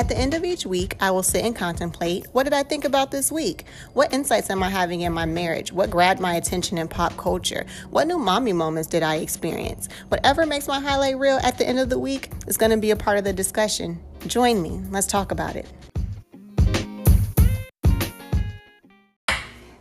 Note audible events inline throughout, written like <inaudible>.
At the end of each week, I will sit and contemplate what did I think about this week? What insights am I having in my marriage? What grabbed my attention in pop culture? What new mommy moments did I experience? Whatever makes my highlight reel at the end of the week is going to be a part of the discussion. Join me. Let's talk about it.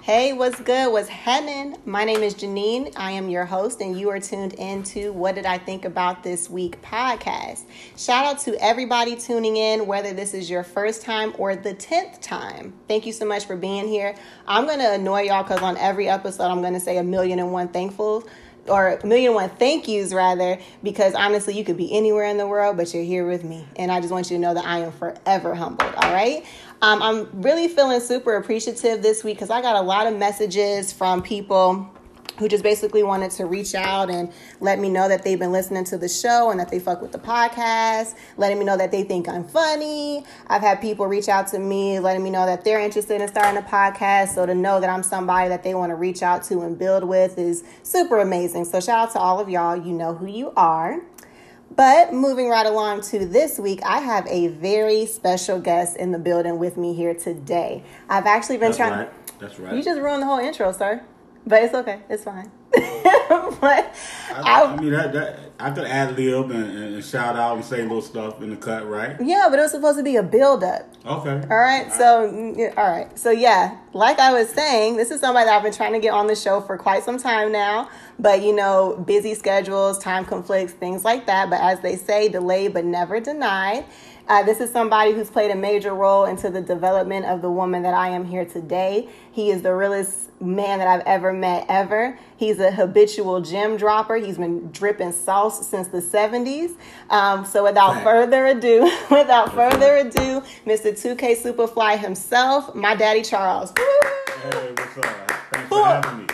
Hey, what's good? What's happening? My name is Janine. I am your host, and you are tuned into What Did I Think About This Week podcast. Shout out to everybody tuning in, whether this is your first time or the 10th time. Thank you so much for being here. I'm going to annoy y'all because on every episode, I'm going to say a million and one thankfuls or a million and one thank yous rather, because honestly, you could be anywhere in the world, but you're here with me. And I just want you to know that I am forever humbled. All right. Um, I'm really feeling super appreciative this week because I got a lot of messages from people who just basically wanted to reach out and let me know that they've been listening to the show and that they fuck with the podcast, letting me know that they think I'm funny. I've had people reach out to me, letting me know that they're interested in starting a podcast. So to know that I'm somebody that they want to reach out to and build with is super amazing. So shout out to all of y'all. You know who you are. But moving right along to this week, I have a very special guest in the building with me here today. I've actually been That's trying. right. That's right. You just ruined the whole intro, sir. But it's okay. It's fine. <laughs> but I, I, I mean, that, that, I could ad lib and, and shout out and say little stuff in the cut, right? yeah, but it was supposed to be a build up. Okay. All right. So, mm, yeah, all right. So, yeah, like I was saying, this is somebody that I've been trying to get on the show for quite some time now. But, you know, busy schedules, time conflicts, things like that. But as they say, delayed but never denied. Uh, this is somebody who's played a major role into the development of the woman that I am here today. He is the realest man that I've ever met, ever. He's a habitual gym dropper. He's been dripping sauce since the 70s. Um, so without further ado, <laughs> without further ado, Mr. 2K Superfly himself, my daddy Charles. Hey, what's up? Thanks for having me.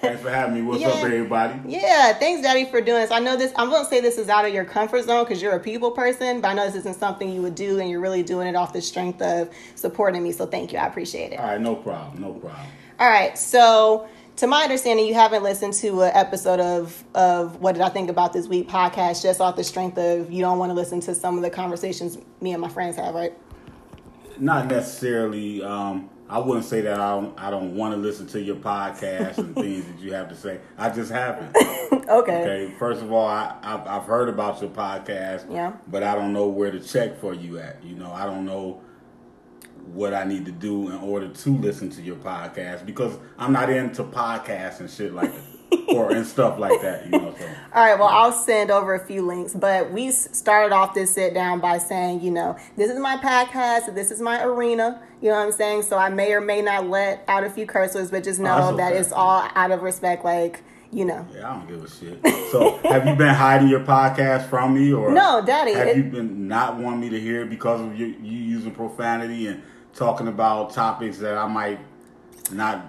Thanks for having me. What's Yeah. up, everybody? Yeah, thanks, Daddy, for doing this. I know this. I'm gonna say this is out of your comfort zone because you're a people person, but I know this isn't something you would do, and you're really doing it off the strength of supporting me. So thank you. I appreciate it. All right, no problem. No problem. All right, so to my understanding, you haven't listened to an episode of of what did I think about this week podcast just off the strength of you don't want to listen to some of the conversations me and my friends have, right? Not necessarily. Um, I wouldn't say that I don't. I don't want to listen to your podcast and things that you have to say. I just haven't. <laughs> Okay. Okay. First of all, I, I've, I've heard about your podcast. Yeah. But I don't know where to check for you at. You know, I don't know what I need to do in order to listen to your podcast because I'm not into podcasts and shit like that. Or and stuff like that, you know. So All right, well, I'll send over a few links, but we started off this sit down by saying, you know, this is my podcast, this is my arena, you know what I'm saying? So I may or may not let out a few curse words, but just oh, know Oh, that's that okay. it's all out of respect, like, you know. yeah, I don't give a shit. So have you been hiding your podcast from me or No, Daddy, Have it- you been not wanting me to hear because of you, you using profanity and talking about topics that I might not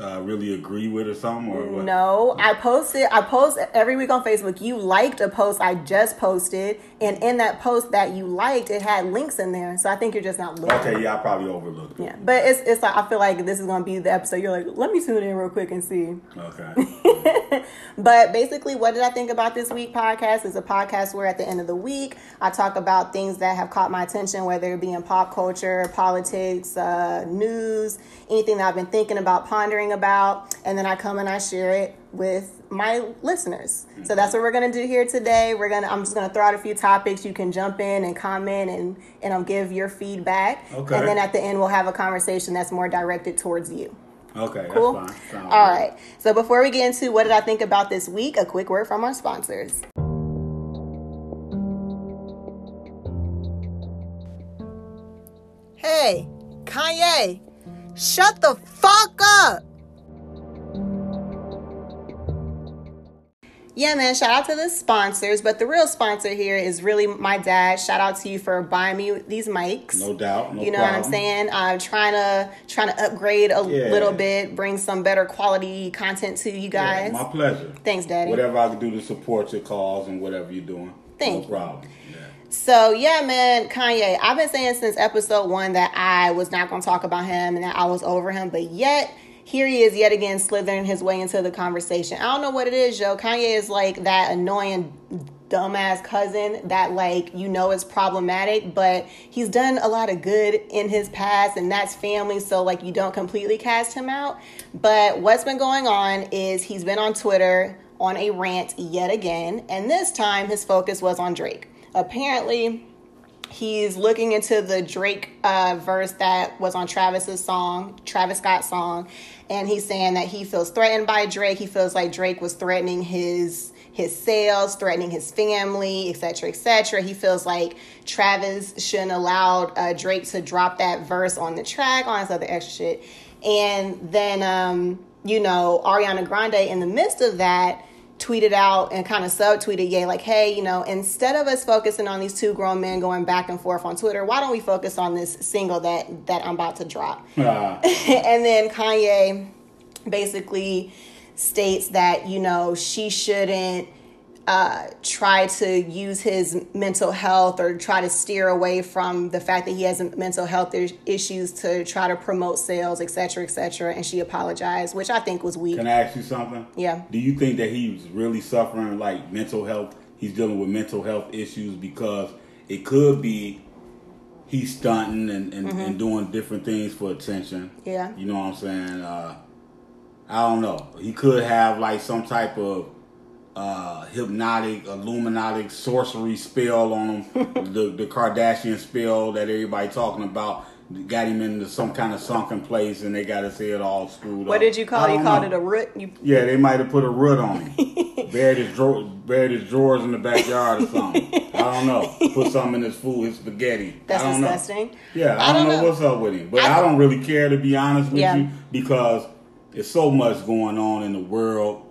uh, really agree with or something or what? No, I posted. I post every week on Facebook. You liked a post I just posted, and in that post that you liked, it had links in there. So I think you're just not looking. Okay, yeah, I probably overlooked it. Yeah, but it's it's like I feel like this is gonna be the episode. You're like, let me tune in real quick and see. Okay. <laughs> But basically, what did I think about this week podcast is a podcast where at the end of the week, I talk about things that have caught my attention, whether it be in pop culture, politics, uh, news, anything that I've been thinking about, pondering about, and then I come and I share it with my listeners. So that's mm-hmm. what we're gonna do here today. We're gonna I'm just gonna throw out a few topics. You can jump in and comment and and I'll give your feedback. Okay. And then at the end, we'll have a conversation that's more directed towards you. Okay, Cool. that's fine. Sounds All good. right. So before we get into what did I think about this week, a quick word from our sponsors. Hey, Kanye, shut the fuck up. Yeah, man, shout out to the sponsors, but the real sponsor here is really my dad. Shout out to you for buying me these mics. No doubt. No you know problem. what I'm saying? I'm trying to trying to upgrade a Yeah. little bit, bring some better quality content to you Yeah, guys. my pleasure. Thanks, Daddy. Whatever I can do to support your cause and whatever you're doing. Thank no problem. Yeah. So yeah, man, Kanye. I've been saying since episode one that I was not going to talk about him and that I was over him, but yet here he is yet again slithering his way into the conversation. I don't know what it is, Joe. Kanye is like that annoying dumbass cousin that like you know is problematic, but he's done a lot of good in his past and that's family, so like you don't completely cast him out. But what's been going on is he's been on Twitter on a rant yet again, and this time his focus was on Drake. Apparently, he's looking into the Drake uh, verse that was on Travis's song, Travis Scott's song, and he's saying that he feels threatened by Drake. He feels like Drake was threatening his his sales, threatening his family, etc., etc. He feels like Travis shouldn't allow uh, Drake to drop that verse on the track, on this other extra shit, and then um, you know Ariana Grande in the midst of that tweeted out and kind of subtweeted Ye like, hey, you know, instead of us focusing on these two grown men going back and forth on Twitter, why don't we focus on this single that that I'm about to drop? Ah. <laughs> and then Kanye basically states that you know she shouldn't uh, try to use his mental health or try to steer away from the fact that he has mental health issues to try to promote sales, etc., etc. And she apologized, which I think was weak. Can I ask you something? Yeah. Do you think that he's really suffering like mental health? He's dealing with mental health issues because it could be he's stunting and, and, mm-hmm. and doing different things for attention. Yeah. You know what I'm saying? Uh, I don't know. He could have like some type of uh, hypnotic, illuminatic sorcery spell on him. <laughs> the the Kardashian spell that everybody talking about got him into some kind of sunken place, and they got his head all screwed what up. What did you call it? You called it a root. You... Yeah, they might have put a root on him. <laughs> buried his drawer, buried his drawers in the backyard or something. I don't know. Put something in his food, his spaghetti. That's I don't disgusting. Know. Yeah, I, I don't, don't know, know, what's up with him, but I, I, don't really care to be honest with yeah. you because there's so much going on in the world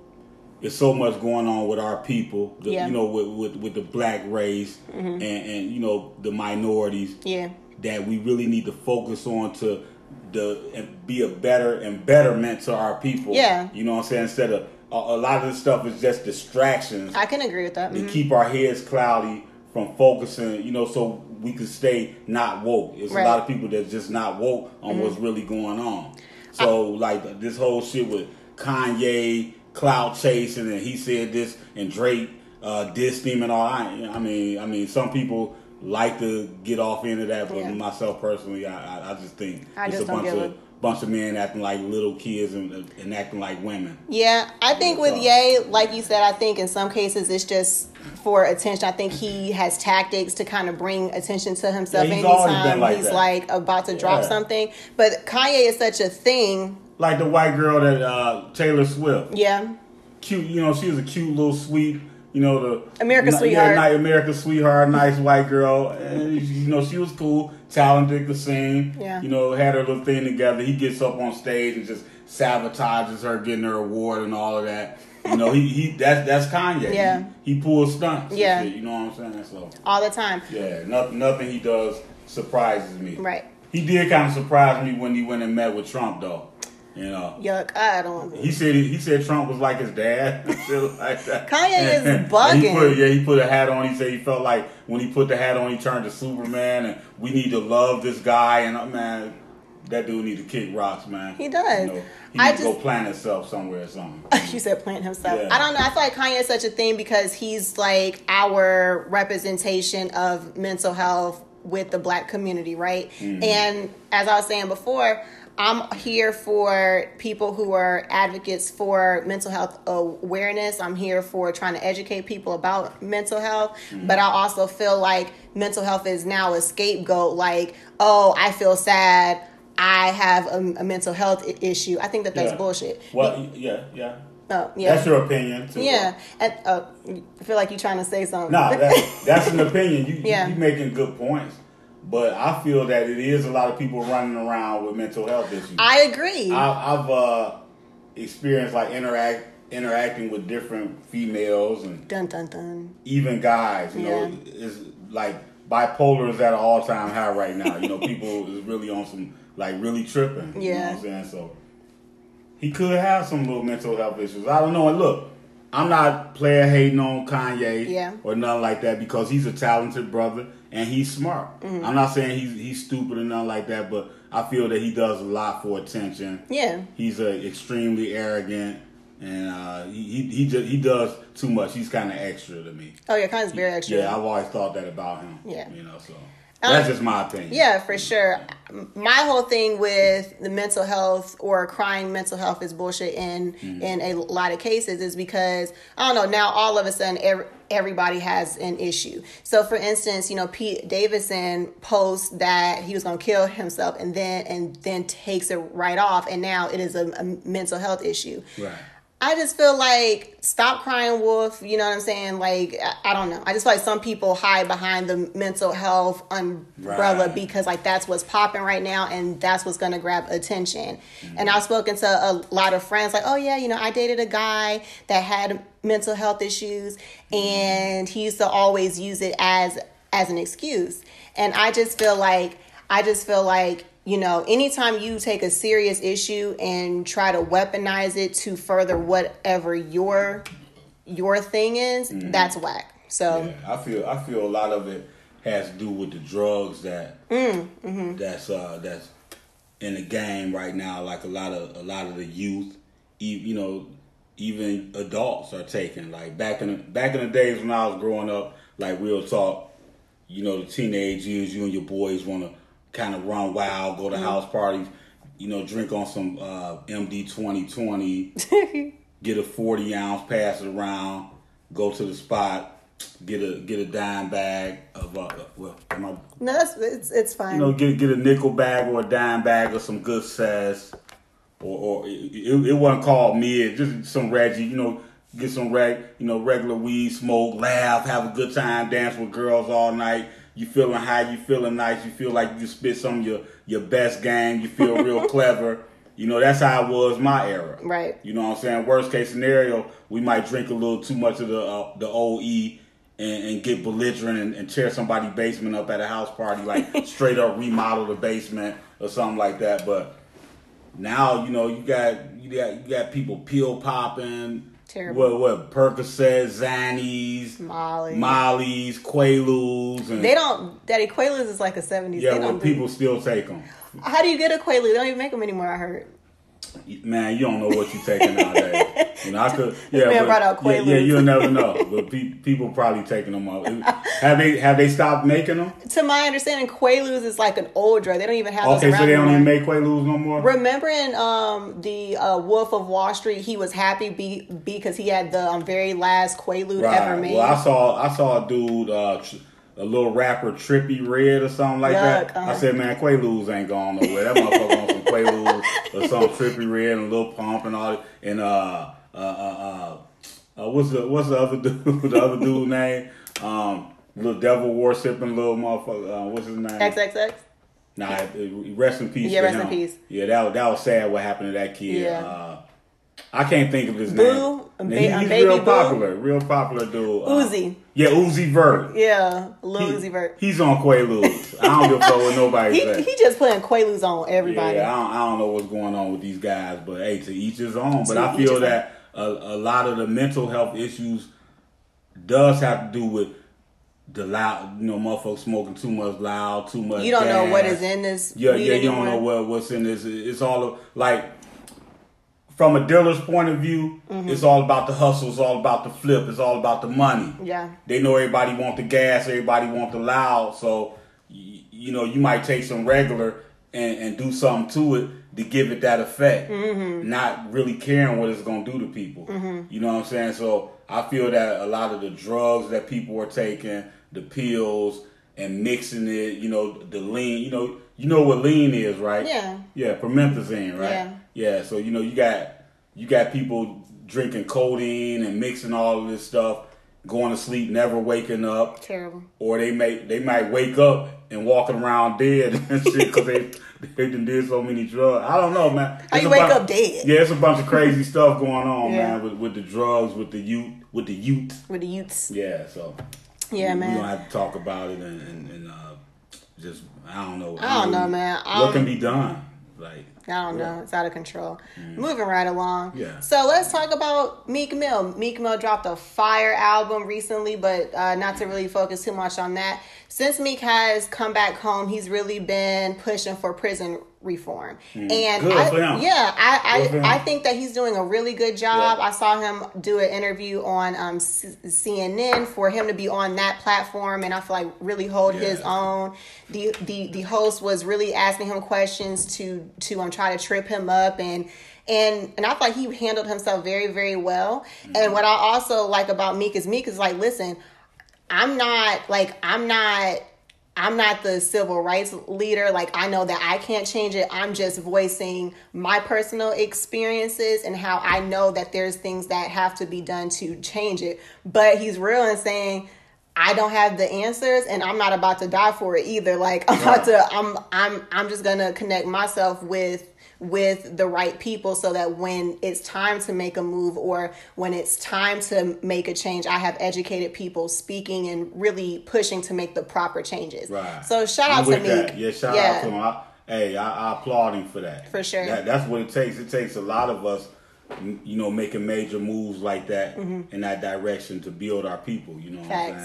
there's so much going on with our people, the, yeah. you know, with, with, with the black race mm-hmm. and, and you know the minorities. Yeah, that we really need to focus on to the and be a better and betterment to our people. Yeah, you know what I'm saying. Instead of a, a lot of this stuff is just distractions. I can agree with that. To mm-hmm. keep our heads cloudy from focusing, you know, so we can stay not woke. There's right. a lot of people that's just not woke on mm-hmm. what's really going on. So I, like this whole shit with Kanye cloud chasing, and he said this, and Drake uh, dissed him and all. I, I mean, I mean, some people like to get off into that, but yeah. myself personally, I, I, just think I it's just a bunch of it. bunch of men acting like little kids and, and acting like women. Yeah, I think with Ye, like you said, I think in some cases it's just for attention. I think he has tactics to kind of bring attention to himself yeah, anytime like he's that. like about to drop yeah. something. But Kanye is such a thing like the white girl that uh, Taylor Swift. Yeah. Cute, you know, she was a cute little sweet, you know, the America sweetheart. Yeah, America sweetheart, nice white girl. And, you know, she was cool, talented, could sing. Yeah. You know, had her little thing together. He gets up on stage and just sabotages her getting her award and all of that. You know, he, he that's that's Kanye. Yeah. He, he pulls stunts. Yeah. Shit, you know what I'm saying? So all the time. Yeah. Nothing nothing he does surprises me. Right. He did kind of surprise me when he went and met with Trump though. You know, yuck! I don't. He said he, he said Trump was like his dad, <laughs> like. Kanye is <laughs> bugging. He put, yeah, he put a hat on. He said he felt like when he put the hat on, he turned to Superman, and we need to love this guy. And uh, man, that dude need to kick rocks, man. He does. You know, he I just, go plant himself somewhere or something. <laughs> you said plant himself. Yeah. I don't know. I feel like Kanye is such a thing because he's like our representation of mental health with the black community, right? Mm-hmm. And as I was saying before I'm here for people who are advocates for mental health awareness. I'm here for trying to educate people about mental health. Mm-hmm. But I also feel like mental health is now a scapegoat. Like, oh, I feel sad. I have a, a mental health issue. I think that that's yeah. bullshit. Well, yeah, yeah. Oh, yeah. That's your opinion, too. Yeah. And, uh, I feel like you're trying to say something. No, nah, that, that's an <laughs> opinion. You, yeah. you, you're making good points. But I feel that it is a lot of people running around with mental health issues. I agree. I, have uh, experienced like interact interacting with different females and dun dun dun. Even guys, you yeah. know, is like bipolar is at an all time high right now. You know, people <laughs> is really on some like really tripping. Yeah, you know what I'm saying so. He could have some little mental health issues. I don't know. And look, I'm not player hating on Kanye yeah. or nothing like that because he's a talented brother and he's smart. Mm-hmm. I'm not saying he's he's stupid or nothing like that, but I feel that he does a lot for attention. Yeah, he's a extremely arrogant, and uh, he he he, just, he does too much. He's kind of extra to me. Oh yeah, kind of very extra. Yeah, I've always thought that about him. Yeah. you know, so that's just my opinion. Yeah, for sure. My whole thing with the mental health or crying mental health is bullshit in Mm-hmm. in a lot of cases is because I don't know. Now all of a sudden, every, everybody has an issue. So, for instance, you know, Pete Davidson posts that he was going to kill himself, and then and then takes it right off, and now it is a, a mental health issue. Right. I just feel like stop crying wolf. You know what I'm saying? Like I, I don't know. I just feel like some people hide behind the mental health umbrella Right. because like that's what's popping right now and that's what's gonna grab attention. And mm-hmm. I've spoken to a lot of friends like, oh yeah, you know, I dated a guy that had mental health issues and he used to always use it as as an excuse. And I just feel like I just feel like you know, anytime you take a serious issue and try to weaponize it to further whatever your your thing is, mm-hmm. that's whack. So Yeah, I feel I feel a lot of it has to do with the drugs that mm, mm-hmm. that's uh that's in the game right now. Like a lot of a lot of the youth, you know, even adults are taking. Like back in the, back in the days when I was growing up, like real talk, you know, the teenage years, you and your boys want to kind of run wild, go to house parties, you know, drink on some uh, MD twenty twenty <laughs> get a 40 ounce, pass it around, go to the spot, get a get a dime bag of uh, well, am I, no, that's it's it's fine. you know, get get a nickel bag or a dime bag or some good sass, or or it, it, it wasn't called mid, just some Reggie, you know, get some reg, you know, regular weed, smoke, laugh, have a good time, dance with girls all night. You feeling high, you feeling nice, you feel like you spit some of your your best game, you feel real <laughs> clever. You know, that's how it was my era. Right. You know what I'm saying? Worst case scenario, we might drink a little too much of the uh, the OE and, and get belligerent and, and tear somebody's basement up at a house party, like <laughs> straight up remodel the basement or something like that. But now, you know, you got you got you got people pill popping, Terrible. what what Percocet, Xannies, Molly. Molly's, Quaaludes, and They don't. Daddy Quaaludes is like a seventies. yeah, they well, don't do- people still take them. How do you get a Quaalude? They don't even make them anymore. I heard. Man, you don't know what you're taking nowadays. <laughs> You know, I could. Yeah, but- brought out yeah, yeah, you'll never know. But pe- people probably taking them out. Have they have they stopped making them? To my understanding, Quaaludes is like an old drug. They don't even have Okay, so they don't even make Quaaludes no more. Remembering um, the uh, Wolf of Wall Street, he was happy be, because he had the um, very last Quaalude ever made. Well, I saw I saw a dude, uh, tr- a little rapper, Trippie Redd or something like that. Uh-huh. I said, man, Quaaludes ain't going nowhere. That motherfucker on some Quaaludes or some Trippie Redd and a little pump and all. that. And uh, uh, uh, uh, uh, what's the what's the other <laughs> dude? the other dude name? Um, little devil worshiping little motherfucker. Uh, what's his name? XXX. Nah, uh, rest in peace. Yeah, rest in peace. Yeah, that was, that was sad. What happened to that kid? Yeah. Uh, I can't think of his Boo? name. Nah, ba- he- he's baby real Boo? popular, real popular dude. Uh, Uzi. yeah, Uzi Vert. Yeah, Lil He- Uzi Vert. He's on Quaaludes. I don't give a fuck what <laughs> nobody He, says. he just putting Quaaludes on everybody. Yeah, I don't, I don't know what's going on with these guys, but hey, to each his own. But To I feel that a, a lot of the mental health issues does have to do with the loud, you know, motherfuckers smoking too much loud, too much. You don't know what is in this Yeah, yeah, you don't know what what's in this. It's all like from a dealer's point of view, Mm-hmm. it's all about the hustle. It's all about the flip. It's all about the money. Yeah. They know everybody want the gas. Everybody want the loud. So y- you know you might take some regular and, and do something to it to give it that effect. Mm-hmm. Not really caring what it's gonna do to people. You know what I'm saying? So I feel that a lot of the drugs that people are taking, the pills and mixing it, you know, the lean, you know, you know what lean is, right? Yeah. Yeah, promethazine, right? Yeah. Yeah, so you know you got you got people drinking codeine and mixing all of this stuff, going to sleep, never waking up, Terrible. or they may they might wake up and walking around dead <laughs> and shit because they they done did so many drugs. I don't know, man. How you wake bunch- up dead? Yeah, it's a bunch of crazy <laughs> stuff going on, Yeah. man, with, with the drugs, with the youth, with the youth. With the youths. Yeah, so Yeah, we, man. we gonna have to talk about it and, and, and uh, just I don't know. I don't know, man. What can be done? Like I don't know. It's out of control. Moving right along. Yeah. So let's talk about Meek Mill. Meek Mill dropped a fire album recently, but uh, not to really focus too much on that. Since Meek has come back home, he's really been pushing for prison reform. Mm. And I, yeah, I. I, I think that he's doing a really good job. Yeah. I saw him do an interview on um, C- CNN for him to be on that platform, and I feel like really hold his own. The the the host was really asking him questions to to um try to trip him up and. And and I like he handled himself very very well. Mm-hmm. And what I also like about Meek is Meek is like, listen, I'm not like I'm not I'm not the civil rights leader. Like I know that I can't change it. I'm just voicing my personal experiences and how I know that there's things that have to be done to change it. But he's real and saying I don't have the answers and I'm not about to die for it either. Like I'm about to I'm I'm I'm just going to connect myself with with the right people so that when it's time to make a move or when it's time to make a change, I have educated people speaking and really pushing to make the proper changes. Right. So shout I'm out to me. that. Yeah, shout out to him. I, hey, I, I applaud him for that. For sure. That, that's what it takes. It takes a lot of us, you know, making major moves like that in that direction to build our people. You know what I'm Mm-hmm. Facts.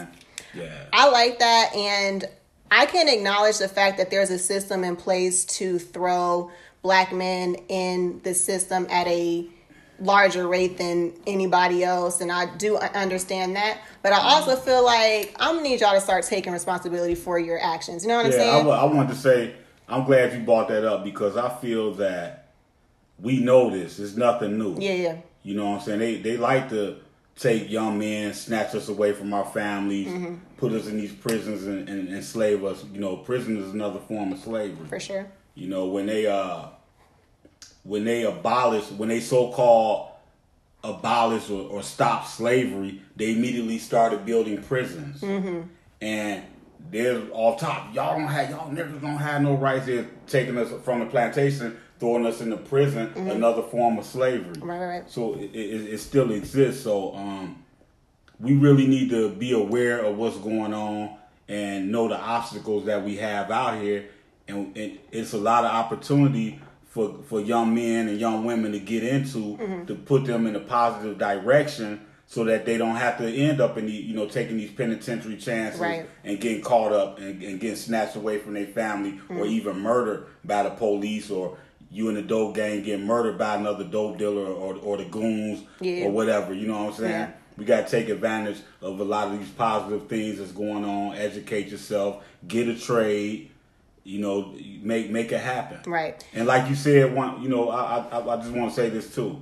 saying? Yeah. I like that, and I can acknowledge the fact that there's a system in place to throw black men in the system at a larger rate than anybody else, and I do understand that. But I also feel like I'm gonna need y'all to start taking responsibility for your actions. You know what I'm saying? wa- I wanted to say I'm glad you brought that up because I feel that we know this. It's nothing new. yeah, yeah, You know what I'm saying? They they like to take young men, snatch us away from our families, Mm-hmm. put us in these prisons and, and enslave us. You know, prison is another form of slavery. for sure. You know, when they uh when they abolish when they so called abolish or, or stop slavery, they immediately started building prisons. And they're off top. Y'all don't have y'all niggas don't have no rights. They're taking us from the plantation, throwing us into prison, another form of slavery. Right, right, right. So it, it, it still exists. So um, we really need to be aware of what's going on and know the obstacles that we have out here. And, and it's a lot of opportunity for, for young men and young women to get into Mm-hmm. to put them in a positive direction so that they don't have to end up in the you know taking these penitentiary chances Right. and getting caught up and, and getting snatched away from their family Mm-hmm. or even murdered by the police or you and the dope gang getting murdered by another dope dealer or, or the goons Yeah. or whatever. You know what I'm saying? Yeah. We got to take advantage of a lot of these positive things that's going on. Educate yourself, get a trade. You know, make make it happen. Right. And like you said, one, you know, I I, I just want to say this too.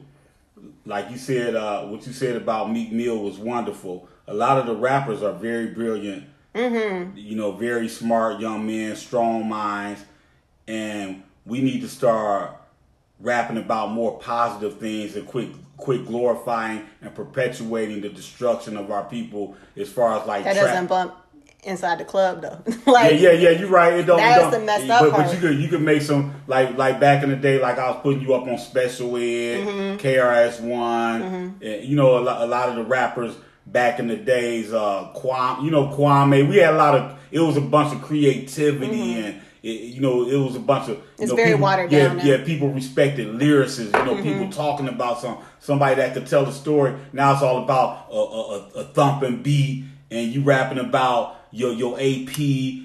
Like you said, uh, what you said about Meek Mill was wonderful. A lot of the rappers are very brilliant. Mm-hmm. You know, very smart young men, strong minds, and we need to start rapping about more positive things and quit quit glorifying and perpetuating the destruction of our people as far as like That doesn't bump inside the club though. <laughs> like yeah, yeah, yeah. You're right. It don't. That's the messed up but, part. But you could you could make some like like back in the day, like I was putting you up on special ed, Mm-hmm. KRS One. You know, a lot, a lot of the rappers back in the days, uh, Kwame. You know, Kwame. We had a lot of. It was a bunch of creativity and. It, you know, it was a bunch of. Mm-hmm. It's know, very people, watered yeah, down now. Mm-hmm. Yeah, people respected lyricists. You know, people talking about some somebody that could tell the story. Now it's all about a, a, a- a thumping beat, and you rapping about your your AP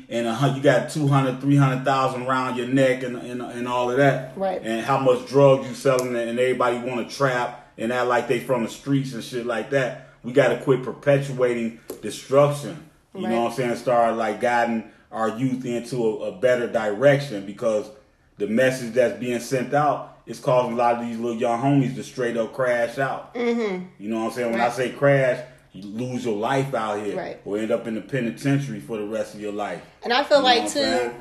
and you got 200, 300,000 around your neck and, and and all of that. Right. And how much drugs you selling, and everybody want to trap and act like they from the streets and shit like that. We got to quit perpetuating destruction. You Right. know what I'm saying? Start like guiding our youth into a, a better direction because the message that's being sent out is causing a lot of these little young homies to straight up crash out. Mm-hmm. You know what I'm saying? When I say crash, you lose your life out here, Right. or end up in the penitentiary for the rest of your life. and I feel You like too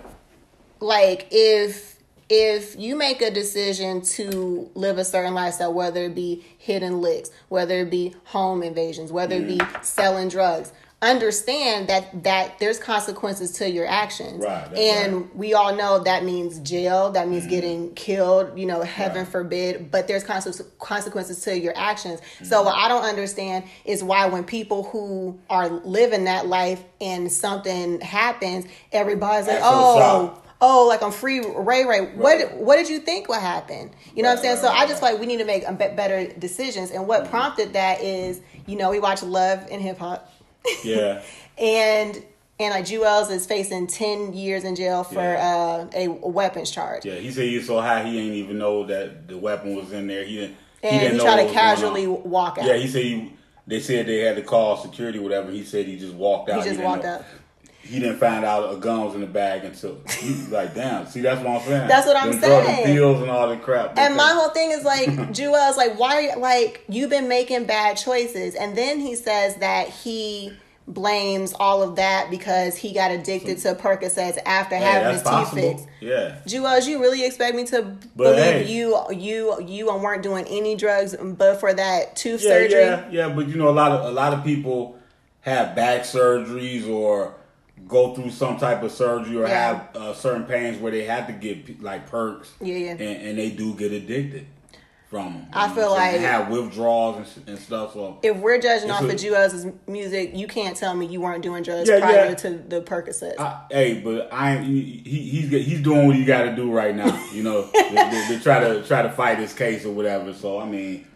like if if you make a decision to live a certain lifestyle, whether it be hidden licks, whether it be home invasions, whether it be selling drugs, understand that that there's consequences to your actions. Right, and right. we all know that means jail, that means getting killed, you know, heaven Right. forbid, but there's conse- consequences to your actions. So what I don't understand is why when people who are living that life and something happens, everybody's like, so "Oh, oh, like I'm free, Ray Ray. Right. What what did you think would happen? You know what I'm saying? Right, So I just feel like we need to make better decisions. And what prompted that is, you know, we watch Love and Hip Hop, Yeah. <laughs> and and like Juelz is facing ten years in jail for Yeah. uh, a weapons charge. Yeah, he said he was so high he ain't even know that the weapon was in there. He didn't. And he, didn't know tried to was going on. casually walk out. Yeah, he said he. They said they had to call security, whatever. He said he just walked out. he just didn't walked know- out. He didn't find out a gun was in the bag until he was like, damn. See, that's what I'm saying. That's what I'm Them saying. Pills and all the crap. And my whole thing is like, <laughs> Jewel's like, why are you like you've been making bad choices? And then he says that he blames all of that because he got addicted to Percocets after Hey, having his teeth fixed. Yeah. Juelz, you really expect me to But believe hey. you you you weren't doing any drugs but for that tooth Yeah, surgery? yeah, yeah. But you know, a lot of a lot of people have back surgeries or go through some type of surgery or Yeah. have uh, certain pains where they have to get like perks. Yeah, yeah. And, and they do get addicted from them. I feel like- they have withdrawals and, and stuff. So If we're judging off a- of Juelz' music, you can't tell me you weren't doing drugs Yeah, prior yeah. to the Percocets. I, hey, but I he, he's he's doing what he got to do right now. You know, <laughs> to, to- try to try to fight his case or whatever. So I mean,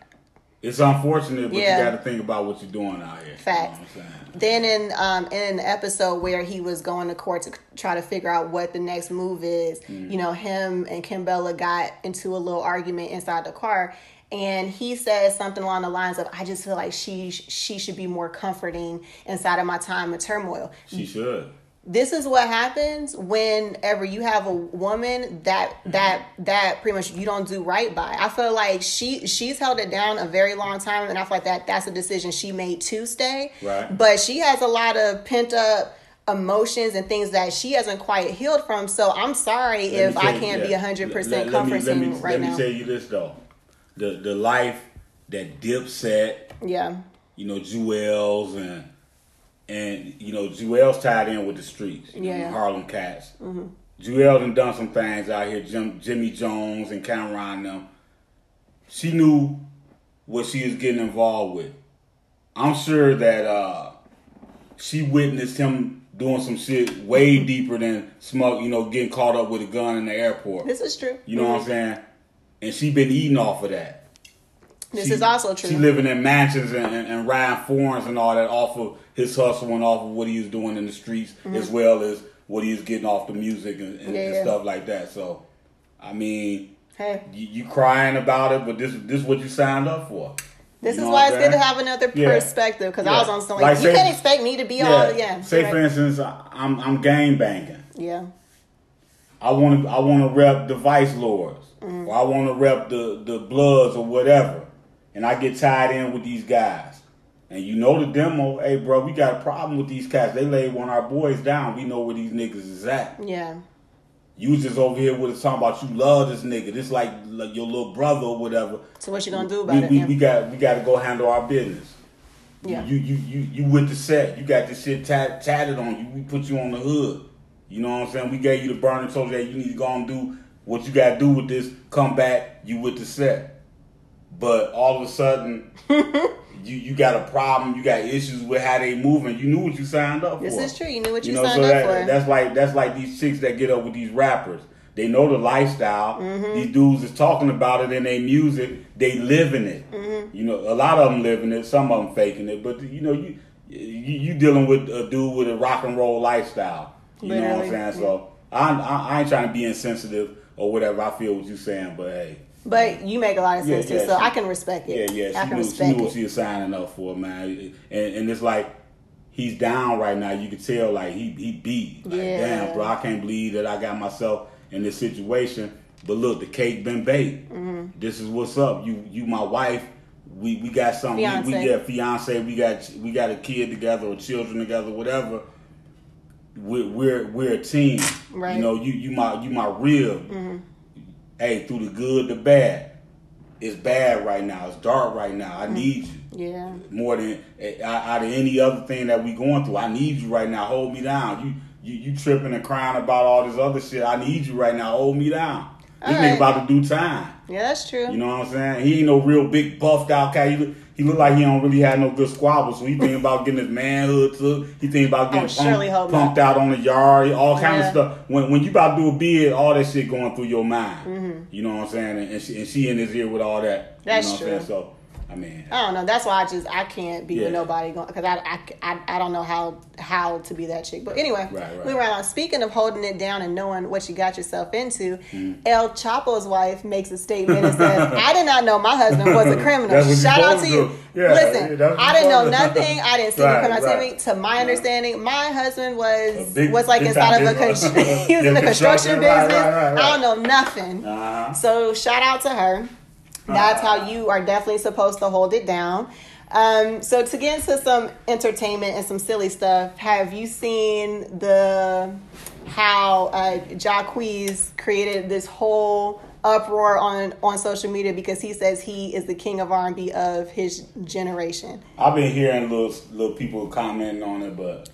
it's unfortunate, but Yeah. you got to think about what you're doing out here. Facts. You know what I'm saying? Then in um in an episode where he was going to court to try to figure out what the next move is, Mm. you know, him and Kimbella got into a little argument inside the car. And he says something along the lines of, "I just feel like she she should be more comforting inside of my time of turmoil." She should. This is what happens whenever you have a woman that mm-hmm. that that pretty much you don't do right by. I feel like she she's held it down a very long time, and I feel like that that's a decision she made to stay. Right. But she has a lot of pent up emotions and things that she hasn't quite healed from. So I'm sorry Let if I can't be yeah. hundred Let- percent let me- let comforting me, right let now. me tell you this though, the the life that Dipset, yeah. you know, Juelz and and you know, Juelz tied in with the streets, you know, Yeah. Harlem Cats. mm Jewel done done some things out here. Jim, Jimmy Jones and Cam'ron them. She knew what she was getting involved with. I'm sure that uh, she witnessed him doing some shit way deeper than smoke. You know, getting caught up with a gun in the airport. This is true. You know what I'm saying? And she been eating off of that. This She- is also true. She living in mansions and, and, and riding foreigns and all that off of his hustle and off of what he was doing in the streets, as well as what he was getting off the music and, and, Mm-hmm. Yeah, and stuff like that. So, I mean, hey. you, you crying about it, but this this is what you signed up for. This You is why it's good to have another Yeah. perspective because I was on something Like you say- can't expect me to be all yeah. Say right. for instance, I'm I'm gang banging. yeah. I want to I want to rep the Vice Lords, Mm-hmm. or I want to rep the the Bloods or whatever, and I get tied in with these guys. And you know the demo, hey bro, we got a problem with these cats. They laid one of our boys down. We know where these niggas is at. Yeah. You was just over here with us talking about you love this nigga. This like, like your little brother or whatever. So what you gonna do about we, it? We, yeah. we got we got to go handle our business. Yeah. You you you you with the set. You got this shit tat, tatted on you. We put you on the hood. You know what I'm saying? We gave you the burner, told you that you need to go and do what you got to do with this. Come back. You with the set. But all of a sudden, <laughs> you you got a problem. You got issues with how they moving. You knew what you signed up This for. This is true. You knew what you, You know, signed so up that, for. that's like that's like these chicks that get up with these rappers. They know the lifestyle. Mm-hmm. These dudes is talking about it in their music. They living it. Mm-hmm. You know, a lot of them living it. Some of them faking it. But you know, you you, you dealing with a dude with a rock and roll lifestyle. You know what I'm saying? So I, I I ain't trying to be insensitive or whatever. I feel what you're saying, but hey. But you make a lot of sense yeah, too, so she- I can respect it. yeah. Yeah. I She can knew, she respect knew what she was signing up for, man. And, and it's like he's down right now. You can tell, like he he beat. Like, Yeah. damn, bro, I can't believe that I got myself in this situation. But look, the cake been baked. Mm-hmm. This is what's up. You you my wife. We we got something. We, we Fiancé. yeah, fiance. We got we got a kid together or children together, whatever. We're we're, we're a team. Right. You know, you you my you my rib. Hey, through the good, the bad. It's bad right now. It's dark right now. I need you Yeah. more than eh, out of any other thing that we going through. I need you right now. Hold me down. You you you tripping and crying about all this other shit. I need you right now. Hold me down. This All nigga about to do time. Yeah, that's true. You know what I'm saying? He ain't no real big buffed out guy. Look, he look like he don't really have no good squabbles. So he think about getting his manhood took. He think about getting Oh, pumped, pumped out on the yard. All kind Yeah. of stuff. When when you about to do a bid, all that shit going through your mind. Mm-hmm. You know what I'm saying? And, and, she, and she in his ear with all that. That's you know what I'm true. saying? So I mean, I don't know. That's why I just I can't be Yeah. with nobody going because I, I, I I don't know how how to be that chick. But anyway, Right, right. we were on. Speaking of holding it down and knowing what you got yourself into, Mm-hmm. El Chapo's wife makes a statement and says, <laughs> "I did not know my husband was a criminal." Shout out to you. Yeah, Listen, what I didn't know to nothing. I didn't see Right, the criminal right. activity. To my understanding, my husband was big- was like inside of a con- <laughs> he was in the construction construction, business. I don't know nothing. uh-huh. So shout out to her. That's Ah. how you are definitely supposed to hold it down. Um, so to get into some entertainment and some silly stuff, have you seen the how uh, Jacquees created this whole uproar on on social media because he says he is the king of R and B of his generation. I've been hearing little little people commenting on it, but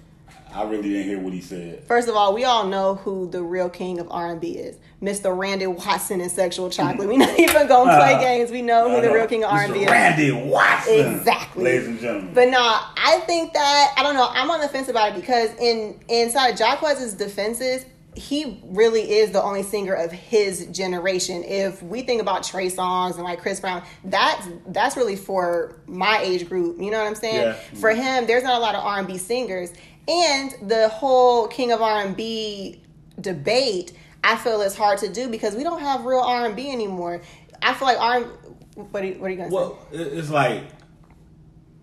I really didn't hear what he said. First of all, we all know who the real king of R and B is, Mr. Randy Watson and Sexual Chocolate. We're <laughs> not even gonna uh, play games. We know who the real king of R and B is. Randy Watson. Exactly. Ladies and gentlemen. But no, I think that I don't know. I'm on the fence about it because in inside of Jacquees's defenses, he really is the only singer of his generation. If we think about Trey Songz and like Chris Brown, that's that's really for my age group. You know what I'm saying? Yeah. For him, there's not a lot of R&B singers, and the whole King of R&B debate. I feel it's hard to do because we don't have real R&B anymore. I feel like R. What are you, what are you gonna say? Well, it's like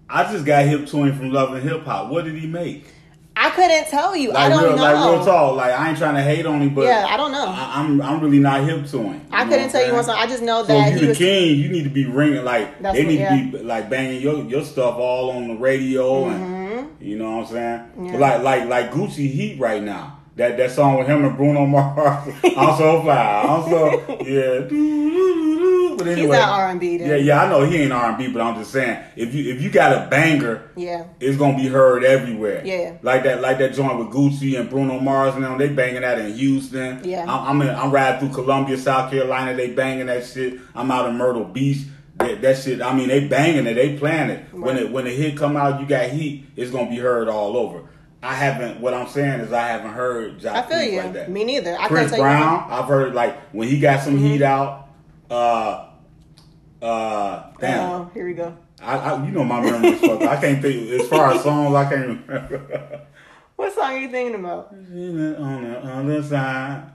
I just got hip to him from Love and Hip Hop. What did he make? I couldn't tell you. I Like don't real, know. like real talk. Like I ain't trying to hate on him, but Yeah, I don't know. I, am I'm really not hip to him. I couldn't tell you I'm one song. I just know So that if he you the king, you need to be ringing like That's they what- need yeah. to be like banging your your stuff all on the radio and mm-hmm. You know what I'm saying. Mm-hmm. Yeah. Like like like Gucci Heat right now. That that song with him and Bruno <laughs> Mars. I'm so fly. I'm so yeah. But anyway, he's not R&B. Yeah, yeah. I know he ain't R&B, but I'm just saying if you if you got a banger Yeah. it's gonna be heard everywhere. Yeah. like that, like that joint with Gucci and Bruno Mars and them. They banging that in Houston. Yeah. I'm, I'm, in, I'm riding through Columbia, South Carolina. They banging that shit. I'm out in Myrtle Beach. That, that shit. I mean, they banging it. They playing it. When it when the hit come out, you got heat. It's gonna be heard all over. I haven't. What I'm saying is, I haven't heard. I feel you. Like that. Me neither. I Chris couldn't tell you. Mm-hmm. Brown. I've heard like when he got some heat out. Uh, uh, damn. Oh, here we go. I, I, you know my memory is fucked. I can't think as far as songs. I can't remember. <laughs> What song are you thinking about? On the other side.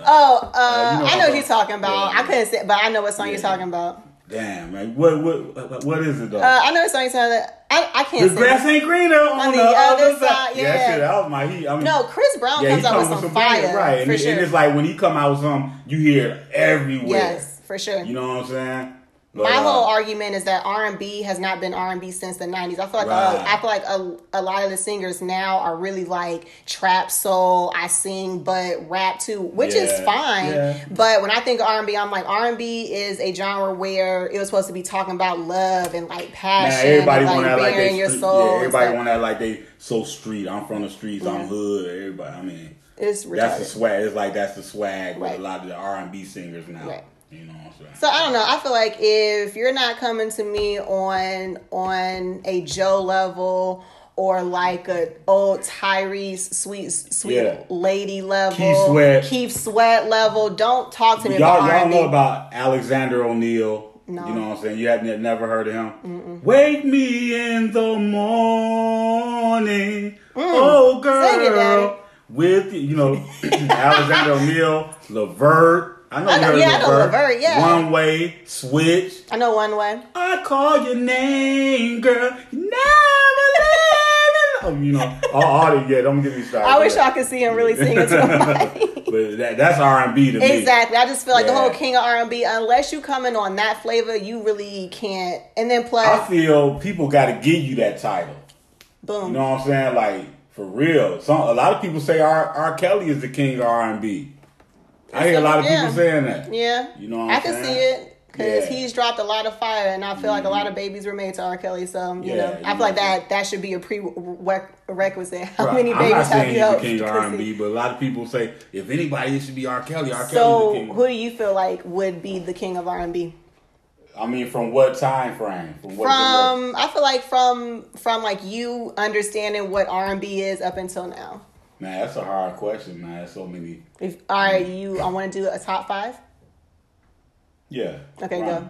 Oh, uh, you know I know what you're talking about. Yeah. I couldn't say, but I know what song you're Yeah. talking about. Damn, man. What what what is it though? Uh, I know what song you're talking about. I, I can't the grass ain't greener on, the, other side. yeah. that shit, that was my heat. I mean, No, Chris Brown yeah, comes he out with some bangers, fire, right? And, for it- sure. and it's like when he come out with something, you hear everywhere. yes, for sure. You know what I'm saying? But, My uh, whole argument is that R and B has not been R and B since the '90s. I feel like Right. uh, I feel like a, a lot of the singers now are really like trap soul. I sing but rap too, which is fine. yeah. But when I think R and B, I'm like R and B is a genre where it was supposed to be talking about love and like passion, everybody and, want like that like they your soul. yeah, everybody want that like they so street. I'm from the streets. I'm hood. Everybody. I mean, It's that's the swag. It's like that's the swag with a lot of the R and B singers now. Right. You know what I'm saying? So I don't know. I feel like if you're not coming to me on on a Joe level or like a old Tyrese sweet sweet Yeah. lady level, Keith Sweat. Keith Sweat level, don't talk to me Y'all, about y'all know about Alexander O'Neal. No. You know what I'm saying? You hadn't never heard of him? Wake me in the morning. Oh, girl. Mm. It. With, you know, <coughs> Alexander O'Neal, Levert. I know I you know- heard yeah, I know Levert. Levert, yeah. One Way, Switch. I know one way. I call your name, girl. You never let me know. Oh, you know, all, all the, yeah, don't get me started. I wish Yeah. I could see him really sing it to. <laughs> But that, that's R&B to me. Exactly. I just feel like the whole king of R and B. Unless you come in on that flavor, you really can't. And then plus, I feel people got to give you that title. boom. You know what I'm saying? Like for real. Some a lot of people say R. R. Kelly is the king of R and B. I hear a lot of Yeah. people saying that. Yeah, You know what I can saying? see it because Yeah. he's dropped a lot of fire, and I feel like a lot of mm-hmm. babies were made to R. Kelly. So you Yeah, know, I feel like that that should be a prerequisite. <laughs> How Right. many I'm babies not have you he's the helped? king of R and B, but a lot of people say if anybody, it should be R. Kelly. R. So, king. who do you feel like would be the king of R and B? I mean, from what time frame? From what From I feel like from from like you understanding what R and B is up until now. Man, that's a hard question, man. There's so many. If all right, you I want to do a top five. Yeah. Okay, Right. go.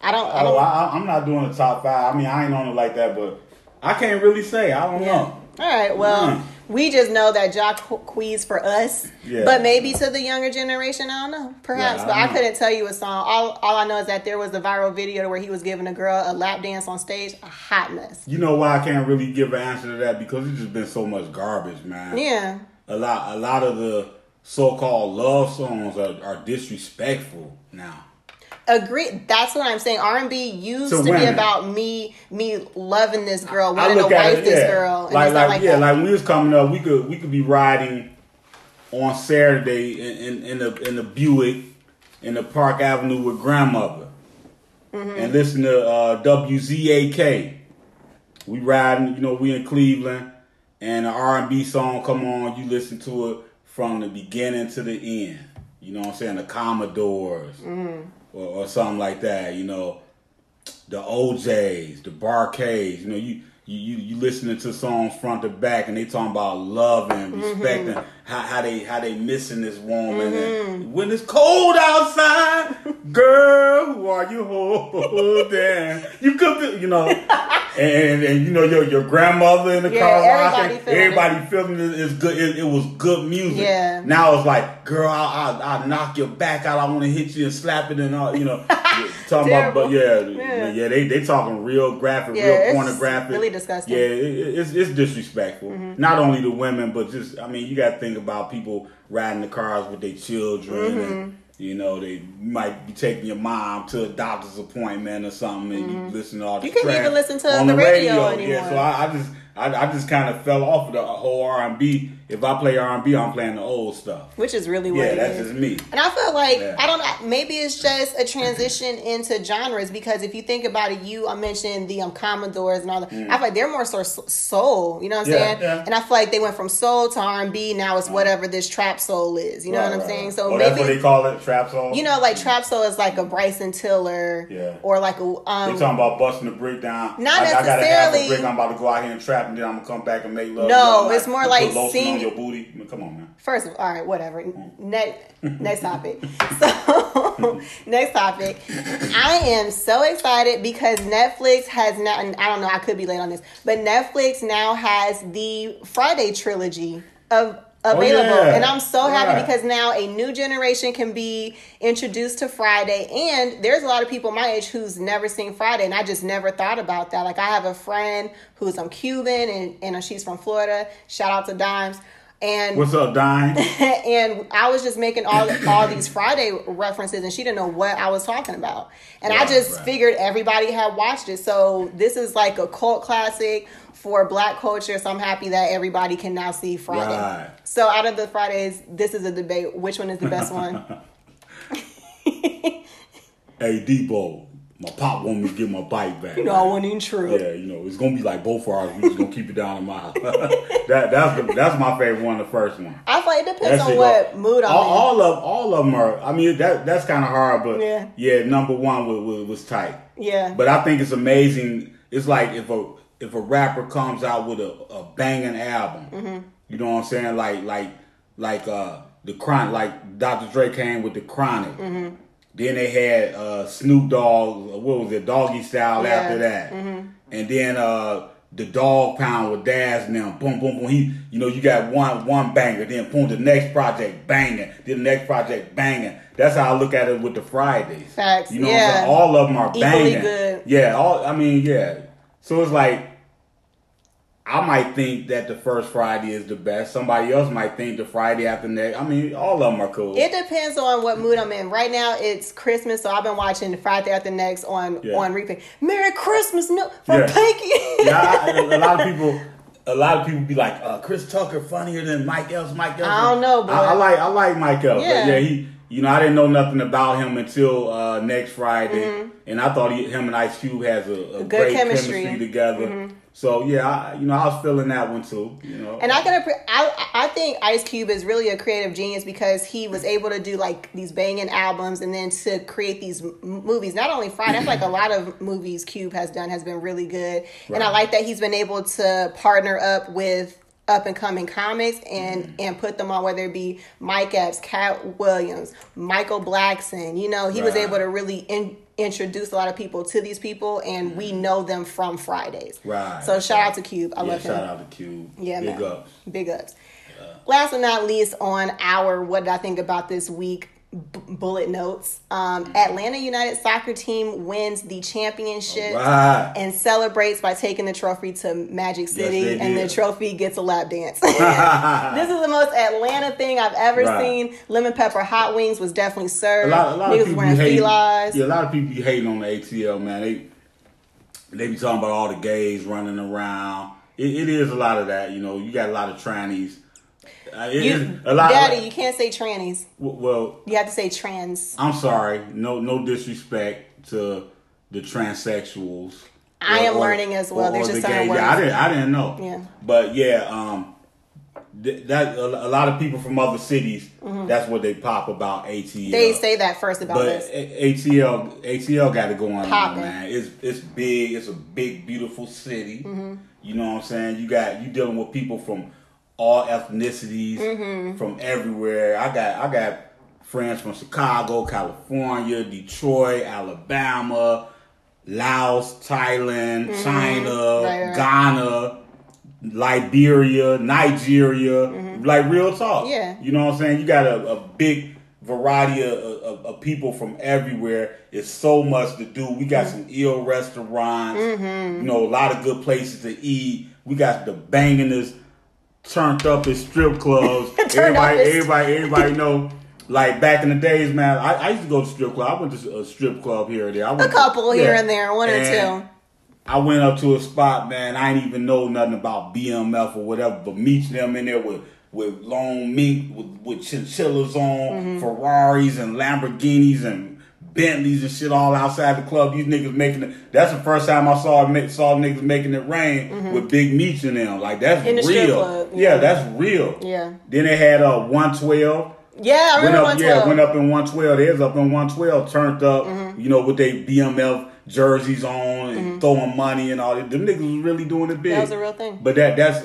I don't. I Oh, don't. I, I'm not doing a top five. I mean, I ain't on it like that, but I can't really say. I don't Yeah. know. All right. Well, Mm. We just know that Jock Queez for us, Yeah. but maybe to the younger generation, I don't know. Perhaps, Yeah, I but I know. couldn't tell you a song. All, all I know is that there was a viral video where he was giving a girl a lap dance on stage. A hot mess. You know why I can't really give an answer to that because it's just been so much garbage, man. Yeah. A lot, a lot of the so-called love songs are, are disrespectful now. Agree. That's what I'm saying. R and B used To to, be about me, me loving this girl, wanting to wife it, this yeah. girl, and like, like, like yeah, that. like when we was coming up, we could we could be riding on Saturday in in, in the in the Buick in the Park Avenue with grandmother Mm-hmm. and listen to uh, WZAK. We riding, you know, we in Cleveland, and the R and B song come on. You listen to it from the beginning to the end. You know what I'm saying? The Commodores Mm-hmm. Or, or something like that. You know, the O'Jays, the Bar-Kays. You know, you you you, listening to songs front to back, and they talking about love and mm-hmm. respecting how, how they how they missing this woman. And when it's cold outside, girl, who are you holding? You could, be, you know, <laughs> and, and, you know your your grandmother in the Yeah, car everybody rocking. feeling it. Everybody feeling it is good. It, it was good music. Yeah. Now it's like, girl, I I, I knock your back out. I want to hit you and slap it and all. You know, <laughs> talking about, but yeah, Yeah. yeah, they they talking real graphic, Yeah, real pornographic. really disgusting. Yeah, it, it- it's it's disrespectful. Mm-hmm. Not only to women, but just I mean, you got to think about people riding the cars with their children. Mm-hmm. And, you know, they might be taking your mom to a doctor's appointment or something, and you listen to all Mm-hmm. You can't even listen to on the radio Yeah, anymore. so I, I just I, I just kind of fell off of the whole R and B. If I play R and B, I'm playing the old stuff. which is really what Yeah, that's is. just me. And I feel like Yeah. I don't know. Maybe it's just a transition <laughs> into genres because if you think about it, you I mentioned the um, Commodores and all that. I feel like they're more so soul. You know what I'm Mm. Yeah, saying? yeah. And I feel like they went from soul to R and B. Now it's whatever this trap soul is. You know Right, what I'm right, saying? So oh, that's what maybe they call it, trap soul. you know, like trap soul is like a Bryson Tiller, Yeah. or like a um. talking about busting the brick down. Not I, I gotta have a necessarily. brick. I'm about to go out here and trap, and then I'm gonna come back and make love. No, all night it's more like put lotion sing- on your booty. I mean, come on, man. First of all right, whatever. Next, next topic. <laughs> So, <laughs> next topic. I am so excited because Netflix has now. And I don't know. I could be late on this, but Netflix now has the Friday trilogy of available, Oh, yeah. and I'm so happy Right. because now a new generation can be introduced to Friday. And there's a lot of people my age who's never seen Friday, and I just never thought about that. Like I have a friend who's um Cuban, and and she's from Florida. Shout out to Dimes. And What's up, Dime? <laughs> and I was just making all all these Friday references, and she didn't know what I was talking about. And I just right. figured everybody had watched it, so this is like a cult classic for Black culture. So I'm happy that everybody can now see Friday. Right. So out of the Fridays, this is a debate: which one is the best one? <laughs> <laughs> hey, Debo, my pop want me to get my bike back. you know, I wasn't even true. Yeah, you know, it's gonna be like both of ours. We just gonna keep it down a mile. <laughs> that that's the, that's my favorite one, the first one. I feel like it depends on shit what go- mood I'm all, in. all of all of them are. I mean, that that's kind of hard, but Yeah. yeah, number one was, was was tight. Yeah. But I think it's amazing. It's like if a if a rapper comes out with a, a banging album, Mm-hmm. you know what I'm saying? Like like like uh the chronic, like Dr. Dre came with the chronic. Mm-hmm. Then they had uh Snoop Dogg, what was it, Doggy Style Yeah. Mm-hmm. after that, and then uh the Dog Pound with Daz Now, boom boom boom. He, you know, you got one one banger, then boom, the next project banging, then the next project banging. That's how I look at it with the Fridays. Facts, You know, what yeah. All of them are Equally banging. good. Yeah, all I mean, yeah. So it's like I might think that the first Friday is the best. Somebody else might think the Friday after next. I mean, all of them are cool. It depends on what mood I'm in. Right now, it's Christmas, so I've been watching Friday After Next on Yeah. on repeat. Merry Christmas, no, from Yeah. Pinky. <laughs> yeah, I, a lot of <laughs> people. A lot of people be like, uh, Chris Tucker funnier than Mike Epps. Mike Epps. I don't know, boy. I, I like I like Mike Epps. Yeah. But yeah, he. You know, I didn't know nothing about him until uh, next Friday, and I thought he, him and Ice Cube has a, a Mm-hmm. Good great chemistry. chemistry, together. So yeah, I, you know, I was feeling that one too. You know, And I can, appre- I, I think Ice Cube is really a creative genius because he was able to do like these banging albums and then to create these m- movies. Not only Friday, I feel like a lot of movies Cube has done has been really good. And I like that he's been able to partner up with up and coming comics and Mm-hmm. and put them on whether it be Mike Epps, Katt Williams, Michael Blackson. You know, he was able to really in, introduce a lot of people to these people, and we know them from Fridays. Mm-hmm. Right. So shout out to Cube. I yeah, love him. shout out to Cube. Yeah, Big man. ups. Big ups. Last but not least, on our what did I think about this week b- bullet notes? Um, Atlanta United soccer team wins the championship Right. and celebrates by taking the trophy to Magic City, they and the trophy gets a lap dance. <laughs> this is the most Atlanta thing I've ever Right. seen. Lemon pepper hot wings was definitely served. a lot, a lot Niggas of people felines. Yeah, a lot of people be hating on the ATL, man. They they be talking about all the gays running around. It, it is a lot of that, you know. You got a lot of trannies. Uh, it You, is a lot. Daddy, you can't say trannies. well, You have to say trans. I'm sorry. No, no disrespect to the transsexuals. I am learning as well. There's the just certain gay- Yeah, I didn't. I didn't know. Yeah. But yeah, um, th- that a, a lot of people from other cities. That's what they pop about ATL. Mm-hmm. They say that first about But this. A- ATL ATL got it going on, man. It's it's big. It's a big, beautiful city. Mm-hmm. You know what I'm saying? You got you dealing with people from all ethnicities, Mm-hmm. from everywhere. I got I got friends from Chicago, California, Detroit, Alabama, Laos, Thailand, China, Mm-hmm. Right, right. Ghana. Liberia, Nigeria, like real talk. Mm-hmm. Yeah. You know what I'm saying? You got a, a big variety of, of, of people from everywhere. It's so much to do. We got some ill restaurants. Mm-hmm. You know, a lot of good places to eat. We got the bangingest, turned up at strip clubs. <laughs> Everybody, everybody, everybody know. Like back in the days, man, I, I used to go to strip club. I went to a strip club here or there. I A went couple here yeah. and there, one or two. I went up to a spot, man. I didn't even know nothing about BMF or whatever, but meeting them in there with with long mink with, with chinchillas on, Mm-hmm. Ferraris and Lamborghinis and Bentleys and shit all outside the club. These niggas making it. That's the first time I saw saw niggas making it rain with big meats in them. Like that's Mm-hmm. The real. club, yeah. yeah. that's real. Yeah. Then they had a uh, one twelve. Yeah, I Went remember up, one yeah, went up in 112. They was up in 112, turned up, Mm-hmm. you know, with their BMF jerseys on and throwing money and all that. Them niggas was really doing it big. That was a real thing. But that that's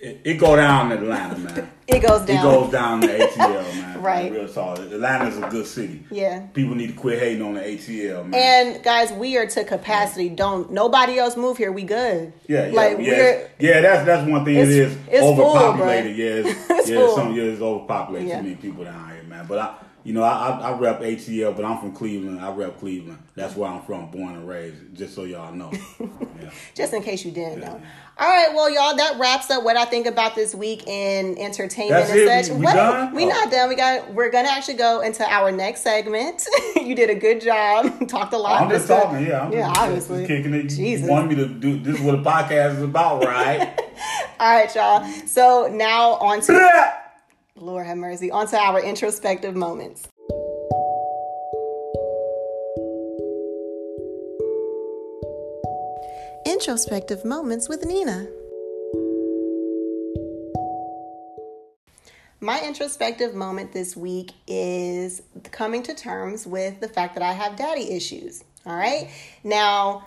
it, it go down in Atlanta, man. <laughs> It goes down. It goes down to ATL, man. <laughs> Right. Real talk. Atlanta's a good city. Yeah. People need to quit hating on the ATL, man. And guys, we are to capacity. Don't nobody else move here. We good. yeah, yeah, like yeah. we're yeah, that's that's one thing. It is it's full, overpopulated. bruh. yeah, it's, <laughs> It's yeah, full. some yeah, it's overpopulated. Yeah. Too many people down here, man. But I, you know, I, I I rep ATL, but I'm from Cleveland. I rep Cleveland. That's where I'm from, born and raised. Just so y'all know. <laughs> yeah. just in case you didn't know. All right, well, y'all, that wraps up what I think about this week in entertainment That's and it? such. We- we done? We Oh. not done. We got. We're gonna actually go into our next segment. <laughs> you did a good job. <laughs> Talked a lot. I'm just talking, yeah. I'm yeah, just, obviously. just kicking it. Jesus, You want me to do this? Is what a podcast is about, right? All right, y'all. So now on to Lord have mercy. On to our introspective moments. Introspective moments with Nina. My introspective moment this week is coming to terms with the fact that I have daddy issues. All right. Now,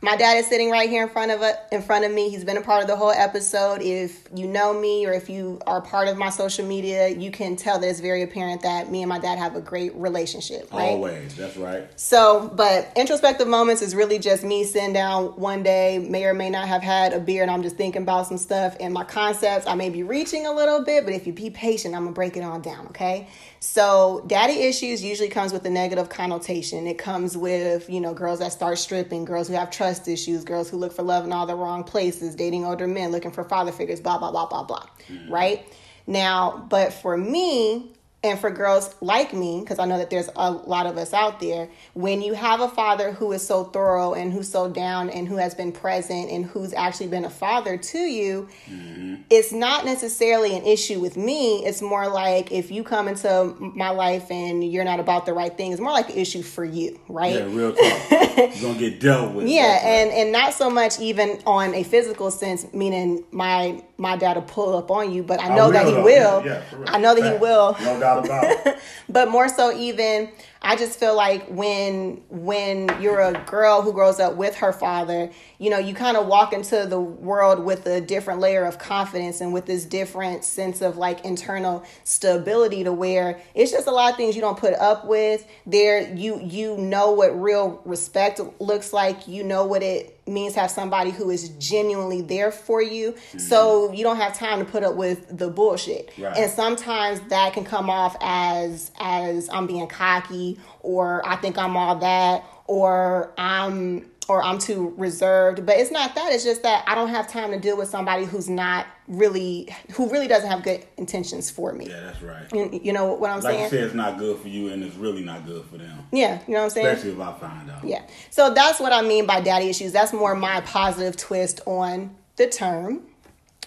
my dad is sitting right here in front of a, in front of me. He's been a part of the whole episode. If you know me or if you are part of my social media, you can tell that it's very apparent that me and my dad have a great relationship. Right. Always. That's right. So, but introspective moments is really just me sitting down one day, may or may not have had a beer, and I'm just thinking about some stuff and my concepts. I may be reaching a little bit, but if you be patient, I'm gonna break it on down, okay? So, daddy issues usually comes with a negative connotation. It comes with, you know, girls that start stripping, girls who have trust issues, girls who look for love in all the wrong places, dating older men, looking for father figures, blah, blah, blah, blah, blah, mm-hmm. right? Now, but for me, and for girls like me, because I know that there's a lot of us out there, when you have a father who is so thorough and who's so down and who has been present and who's actually been a father to you, mm-hmm. it's not necessarily an issue with me. It's more like if you come into my life and you're not about the right thing, it's more like an issue for you, right? Yeah, real talk. <laughs> You're gonna get dealt with. Yeah, right. and and not so much even on a physical sense, meaning my my dad will pull up on you, but I I know that he will. Yeah. I know that he will. No doubt about <laughs> but more so even I just feel like when when you're a girl who grows up with her father, you know, you kind of walk into the world with a different layer of confidence and with this different sense of like internal stability to where it's just a lot of things you don't put up with. There you you know what real respect looks like. You know what it means have somebody who is genuinely there for you. Mm-hmm. So you don't have time to put up with the bullshit. Right. And sometimes that can come off as as I'm being cocky or I think I'm all that or I'm or I'm too reserved. But it's not that. It's just that I don't have time to deal with somebody who's not really, who really doesn't have good intentions for me. Yeah, that's right. You, you know what I'm like saying? Like you said, it's not good for you, and it's really not good for them. Yeah, you know what I'm saying? Especially if I find out. Yeah. So that's what I mean by daddy issues. That's more my positive twist on the term.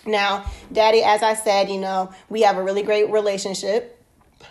Now, daddy, as I said, you know, we have a really great relationship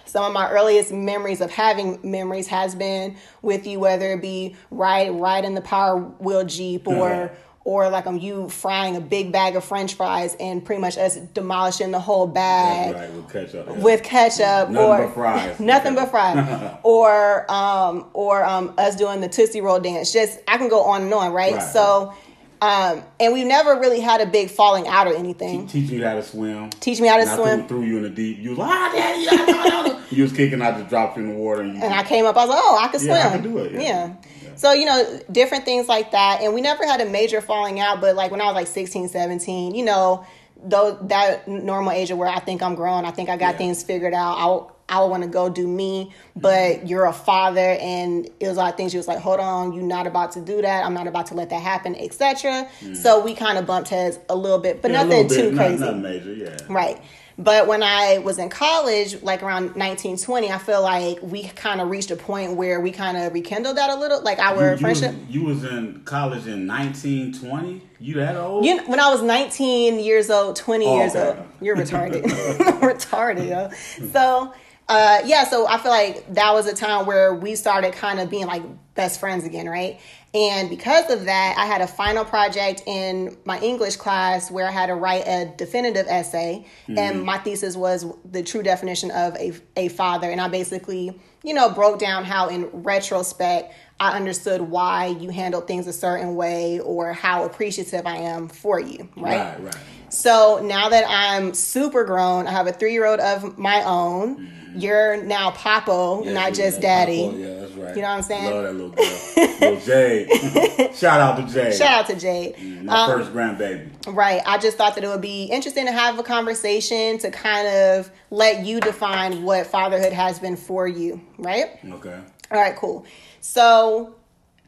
some of my earliest memories of having memories has been with you, whether it be right right in the power wheel jeep or or like um, you frying a big bag of French fries and pretty much us demolishing the whole bag right, with ketchup, yeah. with ketchup nothing or but fries. <laughs> nothing but fries, <laughs> or um or um us doing the Tootsie Roll dance. Just I can go on and on, right? right. So um, and we never really had a big falling out or anything. Te- teach you how to swim. Teach me how to and swim. I threw, threw, you in the deep. You was like, ah, daddy, <laughs> you was kicking. I just dropped you in the water, and, and I came up. I was like, oh, I can swim. Yeah, I can do it. Yeah. yeah. yeah. So you know, different things like that, and we never had a major falling out. But like when I was like 16, 17, you know, though that normal age of where I think I'm grown, I think I got yeah. things figured out. I'll I want to go do me, but you're a father, and it was a lot of things. She was like, "Hold on, you're not about to do that. I'm not about to let that happen, etc." Mm. So we kind of bumped heads a little bit, but yeah, nothing bit, too crazy. Not, not major, yeah. Right. But when I was in college, like around 1920, I feel like we kind of reached a point where we kind of rekindled that a little, like our you, friendship. You was, you was in college in 1920. You that old? You, when I was 19 years old, 20 oh, years okay. old. You're retarded. <laughs> <laughs> retarded, yo. So uh, yeah, so I feel like that was a time where we started kind of being like best friends again, right? And because of that, I had a final project in my English class where I had to write a definitive essay. Mm-hmm. And my thesis was the true definition of a, a father. And I basically, you know, broke down how, in retrospect, I understood why you handled things a certain way or how appreciative I am for you, right? Right, right. So now that I'm super grown, I have a three year old of my own. Mm-hmm you're now Papo, yeah, not just Daddy. Papo. Yeah, that's right. You know what I'm saying? Love that little girl, little Jade. <laughs> Shout out to Jade. Shout out to Jade. Mm, my um, first grandbaby. Right. I just thought that it would be interesting to have a conversation to kind of let you define what fatherhood has been for you. Right. Okay. All right. Cool. So,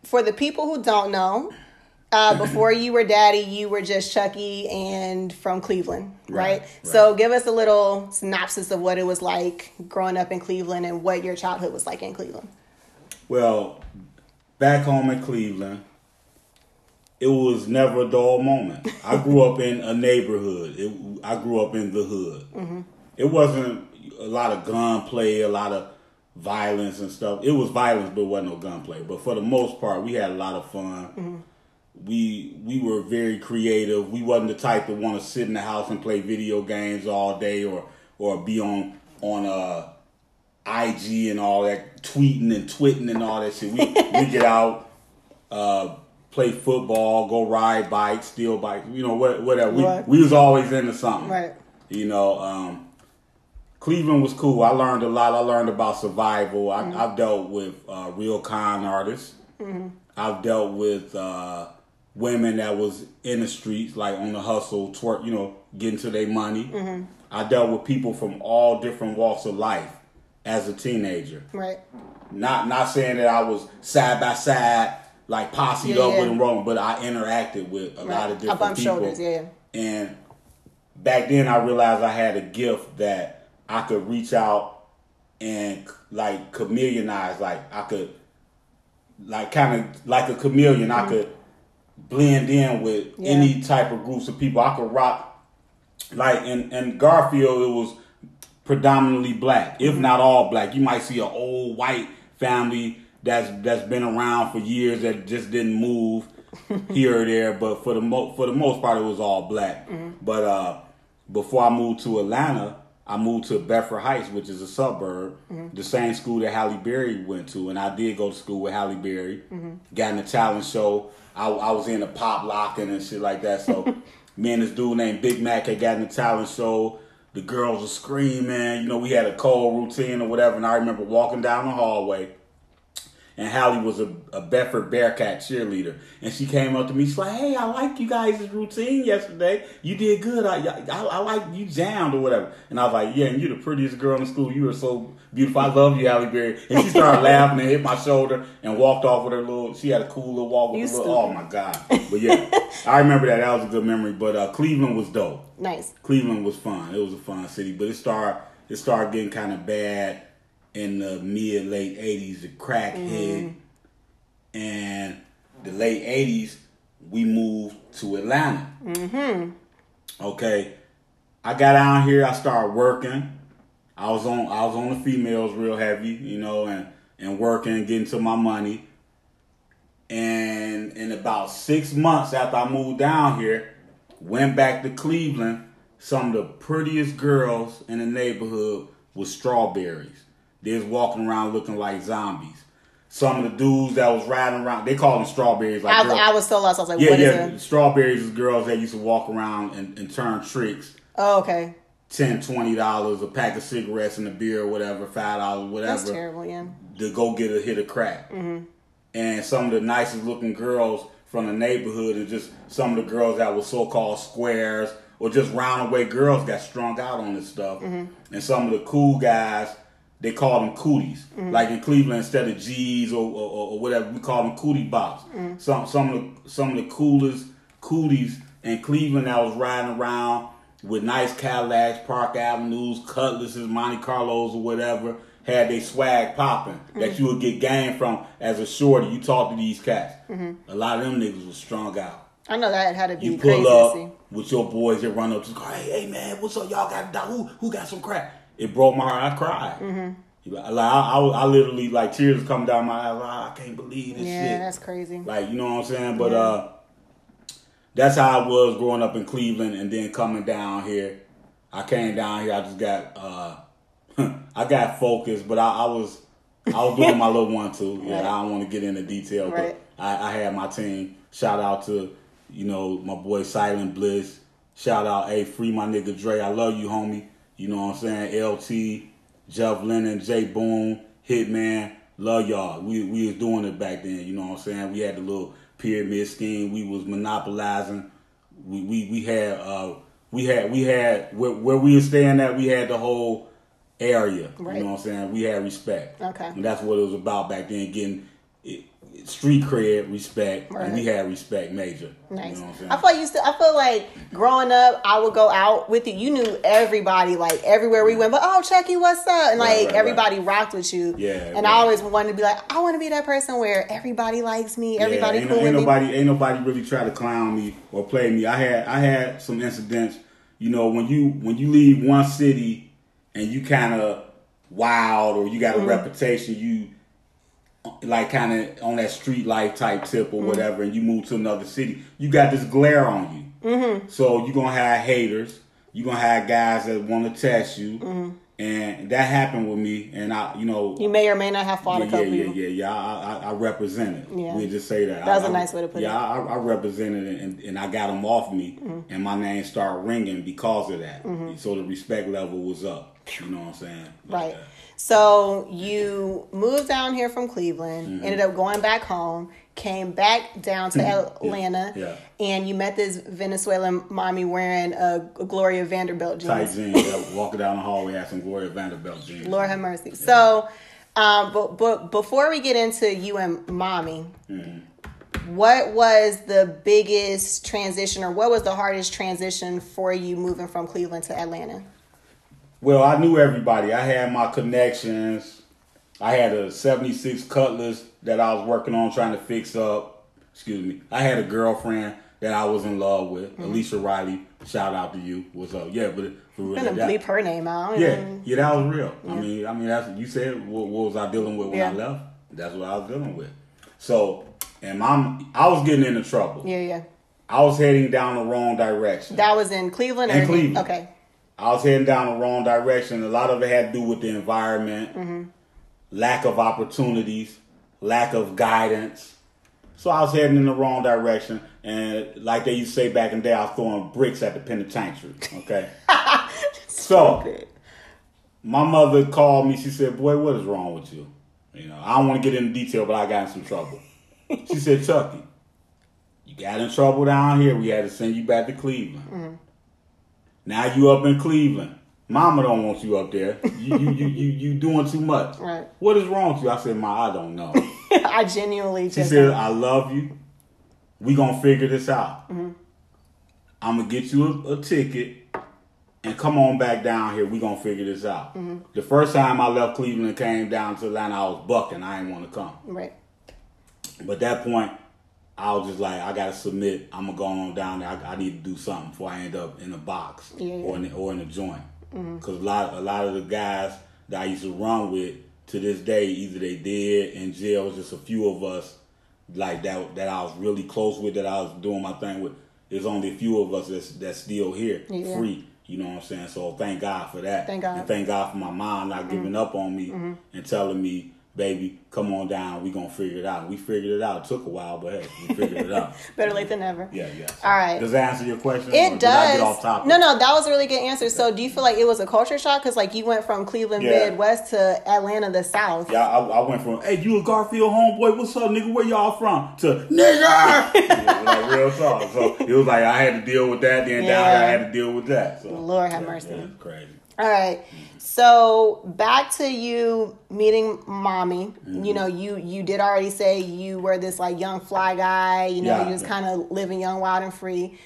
for the people who don't know, uh, before you were daddy, you were just Chucky and from Cleveland, right? Right, right? So give us a little synopsis of what it was like growing up in Cleveland and what your childhood was like in Cleveland. Well, back home in Cleveland, it was never a dull moment. I grew up in a neighborhood. It, I grew up in the hood. Mm-hmm. It wasn't a lot of gunplay, a lot of violence and stuff. It was violence, but it wasn't no gunplay. But for the most part, we had a lot of fun. Mm-hmm we we were very creative. We wasn't the type to want to sit in the house and play video games all day or or be on on uh IG and all that tweeting and twitting and all that shit. We <laughs> we get out, uh, play football, go ride bikes, steal bikes, you know, whatever. We we was always into something. Right. You know, um, Cleveland was cool. I learned a lot. I learned about survival. I, have dealt with uh, real con artists. Mm-hmm. I've dealt with uh, women that was in the streets, like on the hustle, twerk, you know, getting to their money. Mm-hmm. I dealt with people from all different walks of life as a teenager. Right. Not not saying that I was side by side, like posse yeah, up yeah. with them wrong, but I interacted with a right. lot of different people. Shoulders, yeah. And back then, I realized I had a gift that I could reach out and like chameleonize, like I could, like kind of like a chameleon, mm-hmm. I could blend in with yeah. any type of groups of people. I could rock like in, in Garfield it was predominantly black, if not all black. You might see an old white family that's that's been around for years that just didn't move <laughs> here or there, but for the mo- for the most part it was all black. Mm-hmm. But uh, before I moved to Atlanta, I moved to Bedford Heights, which is a suburb, the same school that Halle Berry went to, and I did go to school with Halle Berry. Got in the talent show. I, I was in the pop locking and shit like that. So <laughs> me and this dude named Big Mac had got in the talent show. The girls were screaming. You know, we had a cold routine or whatever, and I remember walking down the hallway and Halle was a, a Bedford Bearcat cheerleader. And she came up to me. She's like, "Hey, I liked you guys' routine yesterday. You did good. I, I, I like you jammed or whatever." And I was like, "Yeah, and you're the prettiest girl in school. You are so beautiful. I love you, Halle Berry." And she started <laughs> laughing and hit my shoulder and walked off with her little. She had a cool little walk with You her little. Oh my god! But yeah, I remember that. That was a good memory. But uh, Cleveland was dope. Nice. Cleveland was fun. It was a fun city, but it started it started getting kind of bad in the mid late eighties. The crack hit, and the late eighties we moved to Atlanta. Mm-hmm. Okay, I got out here. I started working. I was on I was on the females real heavy, you know, and and working, getting to my money. And in about six months after I moved down here, went back to Cleveland. Some of the prettiest girls in the neighborhood was strawberries. They was walking around looking like zombies. Some of the dudes that was riding around, they call them strawberries. Like I, girls- I was so lost. I was like, yeah, what is yeah. it? Strawberries is girls that used to walk around and, and turn tricks. Oh, okay. 10 dollars, a pack of cigarettes and a beer or whatever, five dollars, whatever That's terrible, yeah. to go get a hit of crack. Mm-hmm. And some of the nicest looking girls from the neighborhood and just some of the girls that were so called squares or just roundaway girls got strung out on this stuff. Mm-hmm. And some of the cool guys, they call them cooties. Mm-hmm. Like in Cleveland, instead of G's or, or, or whatever, we call them cootie bops. Mm-hmm. Some some of the some of the coolest cooties in Cleveland that was riding around with nice Cadillacs, Park Avenues, Cutlasses, Monte Carlos, or whatever, had they swag popping that you would get game from as a shorty. You talk to these cats. A lot of them niggas was strung out. I know that had to be You crazy pull to up with your boys, you run up to the car, hey, hey man, what's up? Y'all got who who got some crack? It broke my heart. I cried. Mm-hmm. Like I, I, I literally like tears come down my eyes. Like, I can't believe this Yeah, shit. Yeah, that's crazy. Like, you know what I'm saying? But Yeah. uh that's how I was growing up in Cleveland and then coming down here. I came down here, I just got uh <laughs> I got focused, but I, I was I was doing my little one too. <laughs> Yeah, Right. I don't want to get into detail, Right. but I, I had my team. Shout out to, you know, my boy Silent Bliss. Shout out, hey, free my nigga Dre. I love you, homie. You know what I'm saying? LT, Jeff Lennon, Jay Boone, Hitman. Love y'all. We we was doing it back then. You know what I'm saying? We had the little pyramid scheme. We was monopolizing. We we we had uh we had we had where, where we were staying at. We had the whole area. Right. You know what I'm saying? We had respect. Okay. And that's what it was about back then. Getting it, street cred, respect, and we had respect major. Nice. You know what I'm saying? I feel like you still. I feel like growing up, I would go out with you. You knew everybody, like everywhere we went. But oh, Chucky, what's up? And like right, everybody rocked with you. Yeah, And right. I always wanted to be like, I want to be that person where everybody likes me. Everybody yeah, ain't, cool ain't with me. nobody ain't nobody really try to clown me or play me. I had I had some incidents. You know, when you when you leave one city and you kind of wild or you got a Mm-hmm. reputation, you like kind of on that street life type tip Mm-hmm. or whatever, and you move to another city, you got this glare on you. Mm-hmm. So you're gonna have haters. You're gonna have guys that want to test you, and that happened with me. And I, you know, Mm-hmm. You may or may not have fought yeah, a couple yeah, yeah, yeah, yeah. I, I, I represented. Yeah. We just say that. That was a nice way to put yeah, it. Yeah, I, I represented it, and, and I got them off me, Mm-hmm. and my name started ringing because of that. So the respect level was up. You know what I'm saying? Right. So you moved down here from Cleveland, Mm-hmm. ended up going back home, came back down to <clears throat> Atlanta, yeah. and you met this Venezuelan mommy wearing a, a Gloria Vanderbilt jeans. Tight jeans. yeah, walking down the hallway had some Gloria Vanderbilt jeans. Lord have mercy. So, um, but but before we get into you and mommy, Mm-hmm. what was the biggest transition, or what was the hardest transition for you moving from Cleveland to Atlanta? Well, I knew everybody. I had my connections. I had a 76 Cutlass that I was working on trying to fix up. Excuse me. I had a girlfriend that I was in love with, Mm-hmm. Alicia Riley. Shout out to you. What's up? Yeah, but for real. I'm gonna that- bleep her name out. yeah, yeah, that was real. I mean, I mean, that's you said. What, what was I dealing with when I left? That's what I was dealing with. So, and my, I was getting into trouble. yeah, yeah. I was heading down the wrong direction. That was in Cleveland. In or Cleveland. Okay. I was heading down the wrong direction. A lot of it had to do with the environment, Mm-hmm. lack of opportunities, lack of guidance. So I was heading in the wrong direction, and like they used to say back in the day, I was throwing bricks at the penitentiary. Okay, <laughs> so Stupid. my mother called me. She said, "Boy, what is wrong with you?" You know, I don't want to get into detail, but I got in some trouble. she said, "Chucky, you got in trouble down here. We had to send you back to Cleveland. Now you up in Cleveland. Mama don't want you up there. You you you you, you doing too much. Right. What is wrong with you?" I said, "Ma, I don't know." <laughs> I genuinely She said, "I love you. We gonna figure this out. Mm-hmm. I'm gonna get you a, a ticket." And come on back down here. We gonna figure this out. Mm-hmm. The first time I left Cleveland and came down to Atlanta, I was bucking. I didn't want to come. right. But that point, I was just like, I gotta submit. I'm gonna go on down there. I, I need to do something before I end up in a box Yeah, or in the, or in a joint. Because a lot a lot of the guys that I used to run with to this day, either they did in jail. Just a few of us like that that I was really close with that I was doing my thing with. There's only a few of us that's that's still here, Yeah. free. You know what I'm saying? So thank God for that. Thank God. Mm-hmm. And thank God for my mom not giving up on me and telling me, baby, come on down. We gonna figure it out. We figured it out. It took a while, but hey, we figured it out. <laughs> Better late than never. Yeah, yeah. All right. Does that answer your question? It does. get off topic? No, no, that was a really good answer. So, do you feel like it was a culture shock? Because, like, you went from Cleveland Yeah. Midwest to Atlanta, the South. Yeah, I, I went from, hey, you a Garfield homeboy? What's up, nigga? Where y'all from? To nigga. <laughs> yeah, like real talk. So it was like I had to deal with that. Then down Yeah. here I had to deal with that. So Lord have yeah, mercy. crazy. All right. So back to you meeting mommy. Mm-hmm. You know, you you did already say you were this like young fly guy. You know, Yeah. Mm-hmm. you was kind of living young, wild, and free.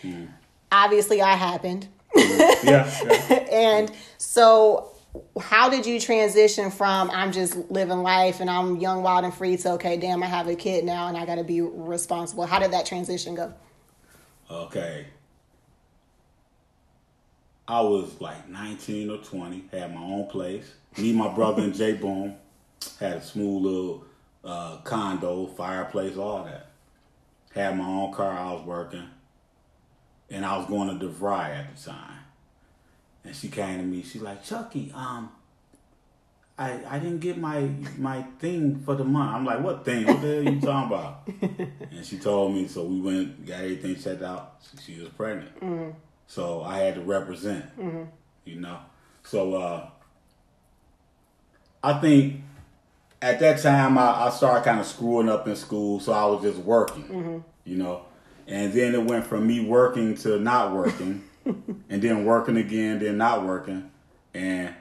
Obviously, I happened. Yeah, yeah. <laughs> and so, how did you transition from I'm just living life and I'm young, wild, and free to okay, damn, I have a kid now and I got to be responsible? How did that transition go? Okay. I was like 19 or 20, had my own place. Me, my brother, and Jay Boom had a smooth little uh, condo, fireplace, all that. Had my own car, I was working. And I was going to DeVry at the time. And she came to me, she's like, Chucky, um, I, I didn't get my my thing for the month. I'm like, what thing? What the hell are you talking about? <laughs> and she told me, so we went, got everything checked out. She, she was pregnant. So I had to represent, mm-hmm. you know. So uh, I think at that time I, I started kind of screwing up in school, so I was just working, mm-hmm. you know. And then it went from me working to not working, <laughs> and then working again, then not working, and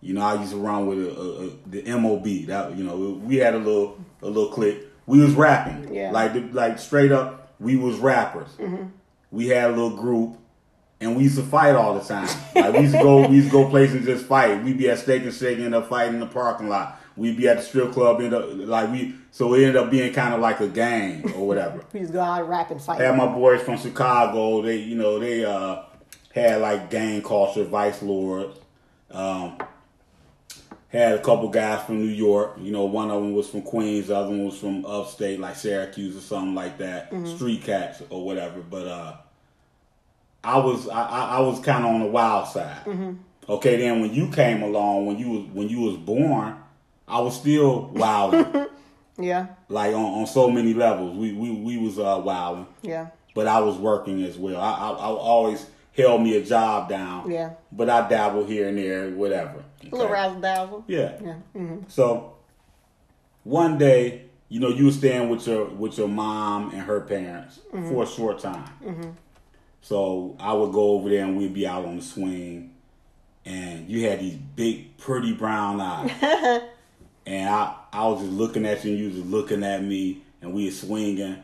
you know I used to run with a, a, a, the MOB. That you know we had a little a little clique. We was rapping, Yeah. like the- like straight up. We was rappers. Mm-hmm. We had a little group and we used to fight all the time. Like we used to go, we used to go places and just fight. We'd be at Steak and Shake, end up fighting in the parking lot. We'd be at the strip club, end up like we. So it ended up being kind of like a gang or whatever. <laughs> We just go out and rap and fight. had my boys from Chicago. They, you know, they uh had like gang culture, vice lords. Um, had a couple guys from New York. You know, one of them was from Queens, the other one was from upstate, like Syracuse or something like that. Street cats or whatever. But uh, I was I, I was kind of on the wild side. Okay, then when you came along, when you was when you was born, I was still wild, <laughs> yeah, like on, on so many levels. We we we was uh wilding yeah, but I was working as well. I, I, I always held me a job down. Yeah. But I dabble here and there, whatever. a little razzle dazzle. Yeah. Yeah. hmm So one day, you know, you were staying with your with your mom and her parents for a short time. So I would go over there and we'd be out on the swing, and you had these big, pretty brown eyes. <laughs> and I, I was just looking at you, and you was looking at me, and we were swinging.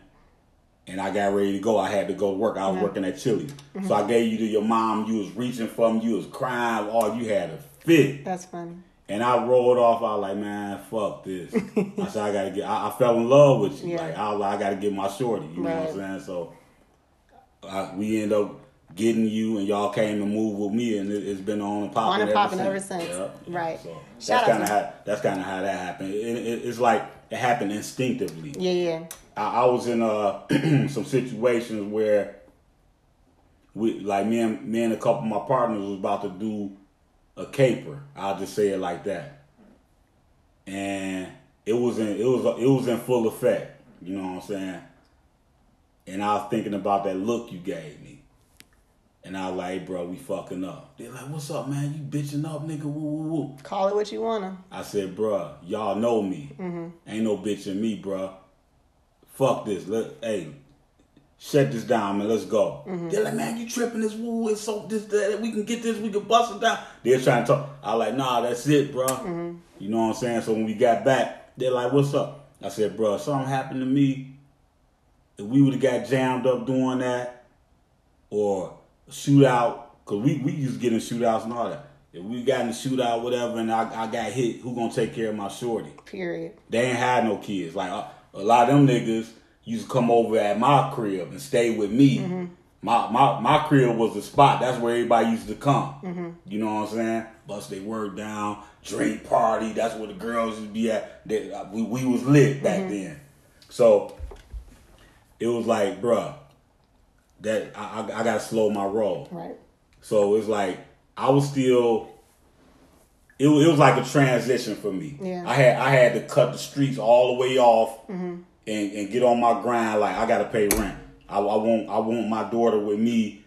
And I got ready to go. I had to go to work. I was working at Chili's. So I mm-hmm. gave you to your mom. You was reaching for me. You was crying. All you had a fit. That's funny. And I rolled off. I was like, man, fuck this. <laughs> I said, I gotta get. I, I fell in love with you. Yeah. Like I was like, I gotta get my shorty. You know what I'm saying? So I, we end up getting you, and y'all came and moved with me, and it, it's been on and popping. On and ever popping since. ever since. Yep. Right. So that's kind of how that's kind of how that happened. It, it, it's like it happened instinctively. Yeah, yeah. I, I was in uh, <clears throat> some situations where we like me and me and a couple of my partners was about to do a caper. I'll just say it like that. And it was in it was it was in full effect. You know what I'm saying? And I was thinking about that look you gave me. And I was like, bro, we fucking up. They're like, what's up, man? You bitching up, nigga? Woo, woo, woo. Call it what you wanna. I said, bro, y'all know me. Mm-hmm. Ain't no bitching me, bro. Fuck this. Let, hey, shut this down, man. Let's go. Mm-hmm. They're like, man, you tripping this woo. It's so this that we can get this. We can bust it down. They're trying to talk. I like, nah, that's it, bruh. Mm-hmm. You know what I'm saying? So when we got back, they're like, what's up? I said, bro, something happened to me. If we would have got jammed up doing that, or a shootout, cause we we used to get in shootouts and all that. If we got in a shootout, whatever, and I, I got hit, who gonna take care of my shorty? Period. They ain't had no kids. Like a, a lot of them niggas used to come over at my crib and stay with me. Mm-hmm. My, my my crib was the spot. That's where everybody used to come. Mm-hmm. You know what I'm saying? Bust they work down, drink party. That's where the girls would be at. They, uh, we we was lit back mm-hmm. then. So it was like, bruh, that I, I, I gotta slow my roll. Right. So it's like I was still. It, it was like a transition for me. Yeah. I had I had to cut the streets all the way off mm-hmm. and, and get on my grind. Like I got to pay rent. I, I want I want my daughter with me.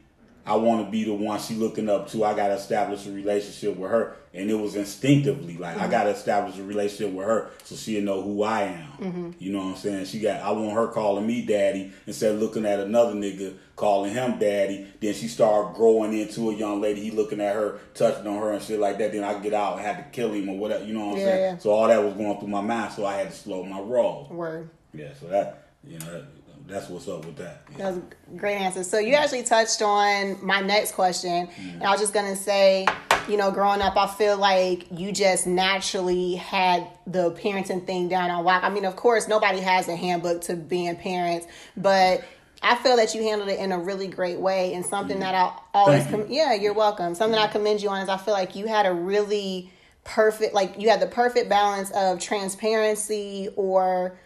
I want to be the one she looking up to. I got to establish a relationship with her, and it was instinctively like I mm-hmm. got to establish a relationship with her so she'll know who I am. Mm-hmm. You know what I'm saying? She got I want her calling me daddy instead of looking at another nigga calling him daddy. Then she start growing into a young lady. He looking at her, touching on her and shit like that. Then I get out and had to kill him or whatever. You know what I'm Yeah, saying? yeah. So all that was going through my mind. So I had to slow my roll. Word. Yeah. So that you know that, that's what's up with that. That was great answer. So you actually touched on my next question. Mm-hmm. And I was just gonna say, you know, growing up, I feel like you just naturally had the parenting thing down on lock. I mean, of course, nobody has a handbook to being parents, but I feel that you handled it in a really great way and something that I mm-hmm. always, Thank you. com- yeah, you're welcome. Something I mm-hmm. commend you on is I feel like you had a really perfect, like you had the perfect balance of transparency or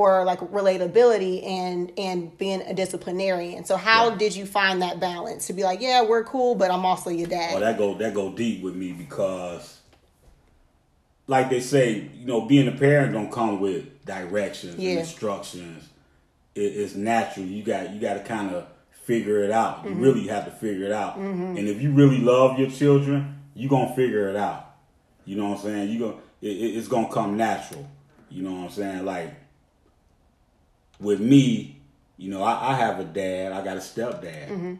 or like relatability and and being a disciplinarian. So how Yeah. did you find that balance to be like, yeah, we're cool, but I'm also your dad. Oh, that go that go deep with me because, like they say, you know, being a parent don't come with directions Yeah. and instructions. It, it's natural. You got you got to kind of figure it out. You mm-hmm. really have to figure it out. Mm-hmm. And if you really love your children, you gonna figure it out. You know what I'm saying? You go. It, it- it's gonna come natural. You know what I'm saying? Like with me, you know, I, I have a dad. I got a stepdad.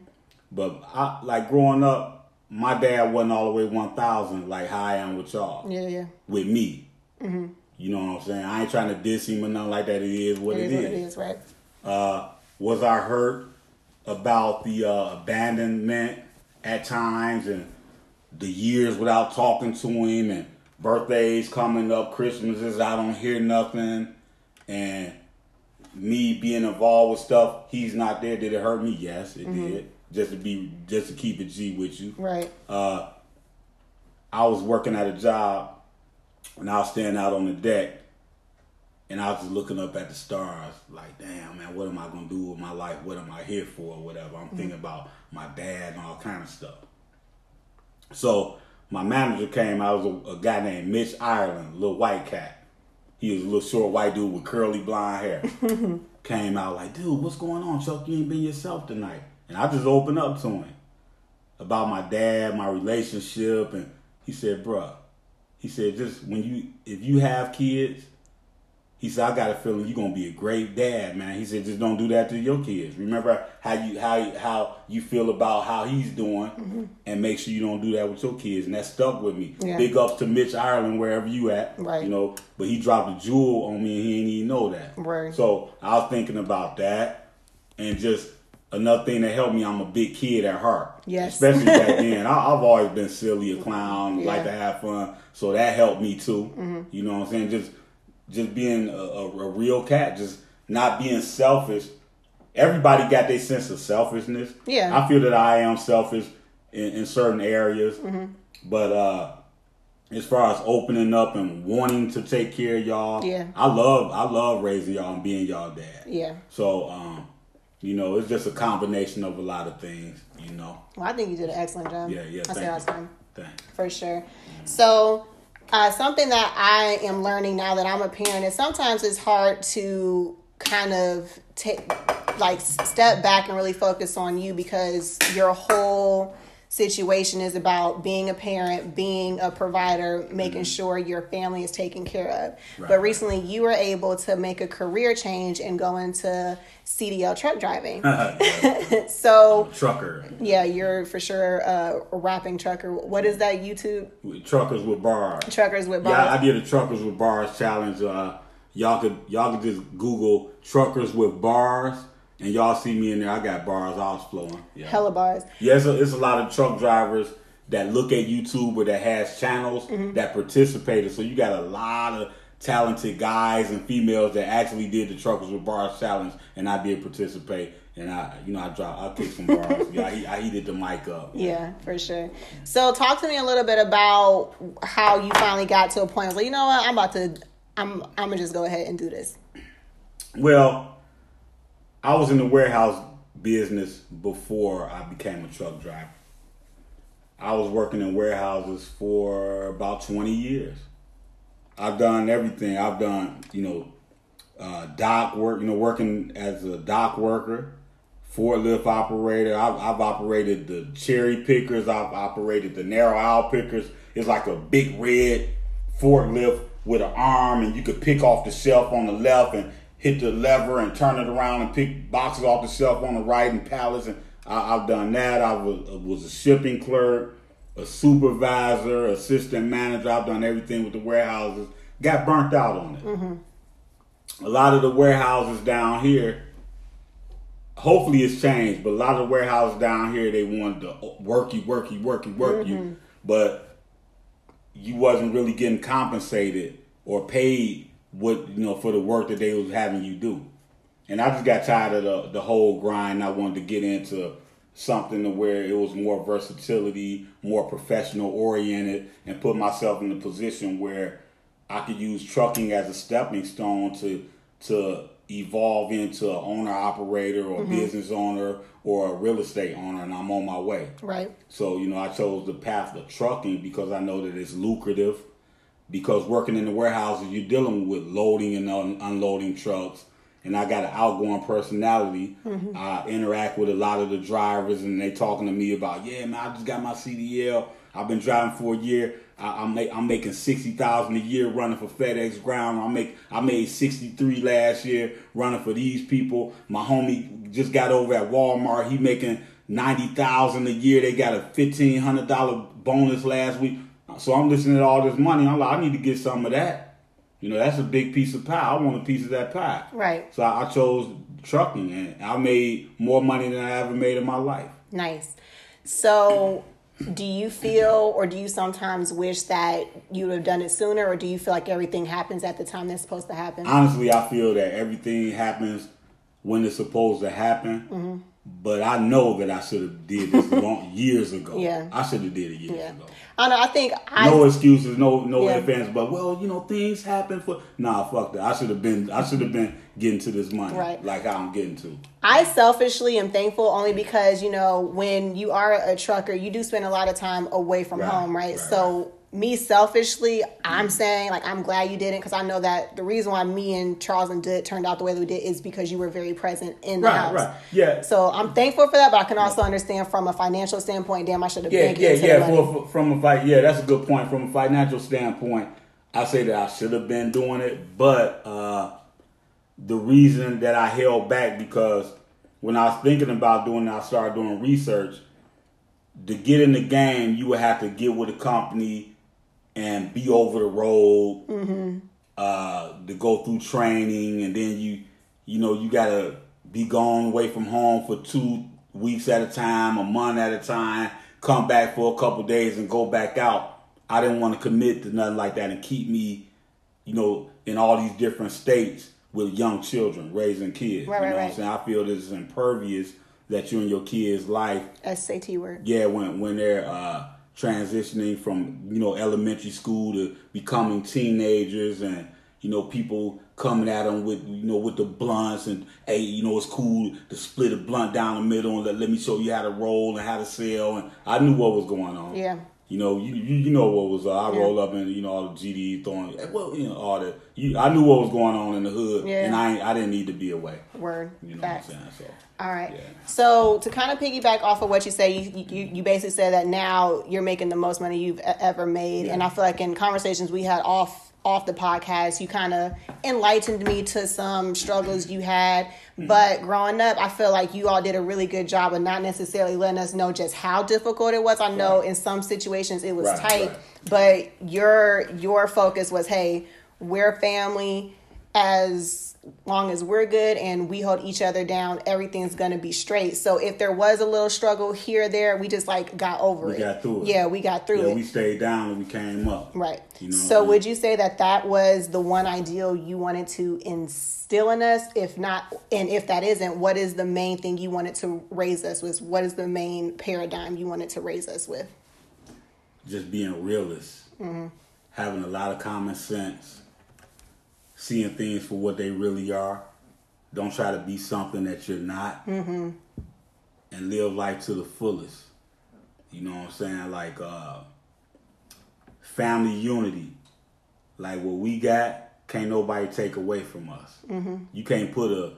But I like growing up, my dad wasn't all the way one thousand like how I am with y'all. yeah, yeah. With me. You know what I'm saying? I ain't trying to diss him or nothing like that. It is what It it is what it is. is, right? Uh, was I hurt about the uh, abandonment at times and the years without talking to him and birthdays coming up, Christmases, I don't hear nothing, and me being involved with stuff, he's not there. Did it hurt me? Yes, it did. Just to be, just to keep it G with you. Right. Uh, I was working at a job and I was standing out on the deck and I was just looking up at the stars like, damn, man, what am I going to do with my life? What am I here for? Or whatever. I'm thinking about my dad and all kind of stuff. So my manager came. I was a, a guy named Mitch Ireland, little white cat. He was a little short white dude with curly blonde hair. <laughs> came out like, dude, what's going on, Chuck? You ain't been yourself tonight. And I just opened up to him about my dad, my relationship, and he said, bruh, he said, just when you, if you have kids, he said, I got a feeling you're gonna be a great dad, man. He said, just don't do that to your kids. Remember how you how how you feel about how he's doing, mm-hmm. and make sure you don't do that with your kids. And that stuck with me. Yeah. Big ups to Mitch Ireland wherever you at, Right. You know, but he dropped a jewel on me, and he didn't even know that. Right. So I was thinking about that, and just another thing that helped me. I'm a big kid at heart. Yes. Especially back <laughs> then, I, I've always been silly, a clown, Yeah. like to have fun. So that helped me too. Mm-hmm. You know what I'm saying? Just just being a, a, a real cat, just not being selfish. Everybody got their sense of selfishness. Yeah. I feel that I am selfish in, in certain areas, but uh, as far as opening up and wanting to take care of y'all, Yeah. I love I love raising y'all and being y'all dad. Yeah. So um, you know, it's just a combination of a lot of things. You know. Well, I think you did an excellent job. Yeah, yeah. I say thank all you. the time. Thanks. for sure. So, uh, something that I am learning now that I'm a parent is sometimes it's hard to kind of take, like, step back and really focus on you because your whole situation is about being a parent, being a provider, making sure your family is taken care of. Right. But recently, you were able to make a career change and go into CDL truck driving. <laughs> <laughs> So, trucker, yeah, you're for sure a rapping trucker. What is that YouTube? truckers with bars. Truckers with bars. Yeah, I did a truckers with bars challenge. Uh, y'all could y'all could just Google truckers with bars, and y'all see me in there. I got bars. I was flowing. Yeah, Hella bars. yeah. It's a, it's a lot of truck drivers that look at YouTube or that has channels Mm-hmm. that participated. So you got a lot of talented guys and females that actually did the truckers with bars challenge, and I did participate. And I, you know, I dropped, I kicked some bars. <laughs> yeah, I, I heated the mic up. Yeah, for sure. So talk to me a little bit about how you finally got to a point where you know what I'm about to. I'm I'm gonna just go ahead and do this. Well, I was in the warehouse business before I became a truck driver. I was working in warehouses for about 20 years. I've done everything. I've done, you know, uh, dock work, you know, working as a dock worker, forklift operator. I've, I've operated the cherry pickers. I've operated the narrow aisle pickers. It's like a big red forklift with an arm, and you could pick off the shelf on the left and hit the lever and turn it around and pick boxes off the shelf on the right and pallets. And I, I've done that. I was, uh, was a shipping clerk, a supervisor, assistant manager. I've done everything with the warehouses. Got burnt out on it. Mm-hmm. A lot of the warehouses down here, hopefully it's changed, but a lot of the warehouses down here, they wanted to work you, work you, work you, work you, but you wasn't really getting compensated or paid what you know for the work that they was having you do. And I just got tired of the, the whole grind. I wanted to get into something to where it was more versatility, more professional oriented, and put myself in a position where I could use trucking as a stepping stone to to evolve into an owner operator or mm-hmm. business owner or a real estate owner, and I'm on my way. Right. So, you know, I chose the path of trucking because I know that it's lucrative. Because working in the warehouses, you're dealing with loading and un- unloading trucks. And I got an outgoing personality. Mm-hmm. I interact with a lot of the drivers, and they talking to me about, yeah, man, I just got my CDL. I've been driving for a year. I, I'm, make, I'm making sixty thousand a year running for FedEx Ground. I make I made sixty three last year running for these people. My homie just got over at Walmart. He making ninety thousand a year. They got a fifteen hundred dollar bonus last week. So I'm listening to all this money. I'm like, I need to get some of that. You know, that's a big piece of pie. I want a piece of that pie. Right. So I, I chose trucking, and I made more money than I ever made in my life. Nice. So, do you feel, or do you sometimes wish that you would have done it sooner, or do you feel like everything happens at the time that's supposed to happen? Honestly, I feel that everything happens when it's supposed to happen. Mm-hmm. But I know that I should have did this long, <laughs> years ago. Yeah. I should have did it years yeah. ago. I know. I think I. No excuses, no no Yeah. ifs, but well, you know, things happen for nah, fuck that. I should have been I should have been getting to this money. Right. Like I'm getting to. I selfishly am thankful only because you know when you are a trucker, you do spend a lot of time away from Right, home, right? right, So me selfishly, I'm saying like I'm glad you didn't because I know that the reason why me and Charles and did turned out the way that we did is because you were very present in the Right, house. right. Yeah. So I'm thankful for that, but I can also understand from a financial standpoint. Damn, I should have Yeah, been yeah, yeah. For, for, from a fight, yeah, that's a good point. From a financial standpoint, I say that I should have been doing it, but uh, the reason that I held back because when I was thinking about doing it, I started doing research. To get in the game, you would have to get with a company and be over the road uh, to go through training, and then you, you know, you gotta be gone away from home for two weeks at a time, a month at a time, come back for a couple days and go back out. I didn't want to commit to nothing like that and keep me, you know, in all these different states with young children, raising kids. Right, you right, know what. I'm saying? I feel this is impervious that you and your kids' life SAT word. yeah, when when they're uh, transitioning from you know elementary school to becoming teenagers, and you know, people coming at them with, you know, with the blunts and, hey, you know, it's cool to split a blunt down the middle and let, let me show you how to roll and how to sell. And I knew what was going on. Yeah. You know, you you, you know what was. Uh, I Yeah. roll up and you know all the GD throwing. Well, you know all the. You, I knew what was going on in the hood, Yeah. and I I didn't need to be away. Word. You know Facts. what I'm saying? So All right. Yeah. So to kind of piggyback off of what you say, you, you you basically said that now you're making the most money you've ever made, and I feel like in conversations we had off off the podcast, you kind of enlightened me to some struggles you had. Mm-hmm. But growing up, I feel like you all did a really good job of not necessarily letting us know just how difficult it was. I know Right. in some situations it was Right, tight, right. but your your focus was, hey, we're family. As long as we're good and we hold each other down, everything's gonna be straight. So if there was a little struggle here or there, we just like got over We it. got through it. Yeah, we got through yeah, it. we stayed down and we came up. Right. You know so I'm would you say that that was the one ideal you wanted to instill in us? If not, and if that isn't, what is the main thing you wanted to raise us with? What is the main paradigm you wanted to raise us with? Just being realist, Mm-hmm. having a lot of common sense, seeing things for what they really are. Don't try to be something that you're not, Mm-hmm. and live life to the fullest. You know what I'm saying? Like uh, family unity. Like what we got, can't nobody take away from us. Mm-hmm. You can't put a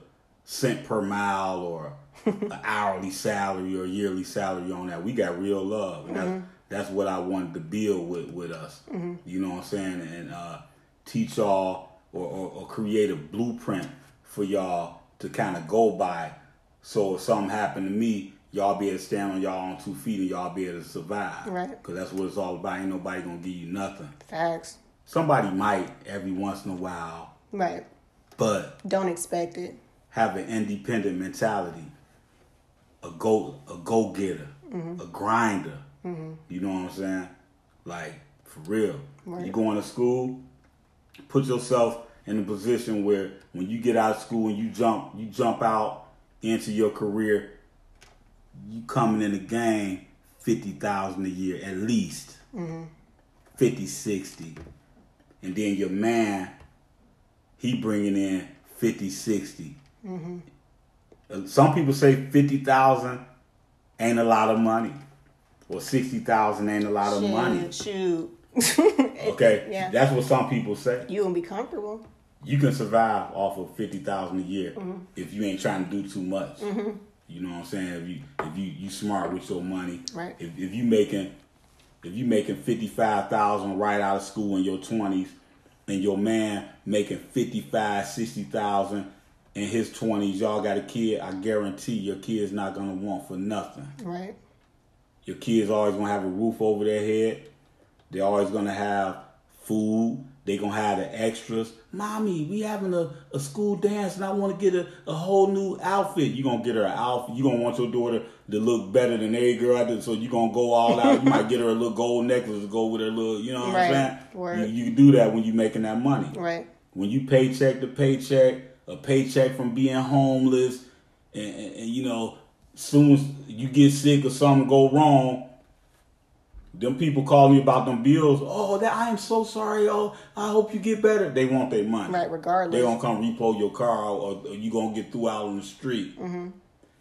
cent per mile or <laughs> an hourly salary or yearly salary on that. We got real love. And that's, that's what I wanted to build with, with us. You know what I'm saying? And uh, teach y'all or, or, or create a blueprint for y'all to kind of go by. So if something happened to me, y'all be able to stand on y'all on two feet and y'all be able to survive. Right. Because that's what it's all about. Ain't nobody gonna give you nothing. Facts. Somebody might every once in a while, Right. but Don't expect it. have an independent mentality, a go a go getter, mm-hmm. a grinder. Mm-hmm. You know what I'm saying? Like for real. Right. You going to school, put yourself in a position where when you get out of school and you jump you jump out into your career, you coming in the game fifty thousand a year at least. 50, 60. And then your man, he bringing in 50, 60. Uh, Some people say 50,000 ain't a lot of money. Or 60,000 ain't a lot of money. Shoot. <laughs> Okay? Yeah. That's what some people say. You won't be comfortable. You can survive off of 50,000 a year Mm-hmm. if you ain't trying to do too much. You know what I'm saying? If you if you you smart with your money. Right. If if you making if you making 55,000 right out of school in your 20s and your man making 55, 60,000 in his 20s, y'all got a kid, I guarantee your kid's not going to want for nothing. Right. Your kids always gonna have a roof over their head. They're always gonna have food. They gonna have the extras. Mommy, we having a, a school dance and I wanna get a, a whole new outfit. You gonna get her an outfit. You gonna want your daughter to look better than every girl out there, so you gonna go all out. You might get her a little gold necklace to go with her little, you know what Right. I'm saying? You, you do that when you making that money. Right. When you paycheck to paycheck, a paycheck from being homeless, and, and, and, you know, soon as you get sick or something go wrong, them people call me about them bills. Oh, that I am so sorry. Oh, I hope you get better. They want their money. Right. Regardless. They gonna come repo your car, or, or you gonna get through out on the street. Mm-hmm.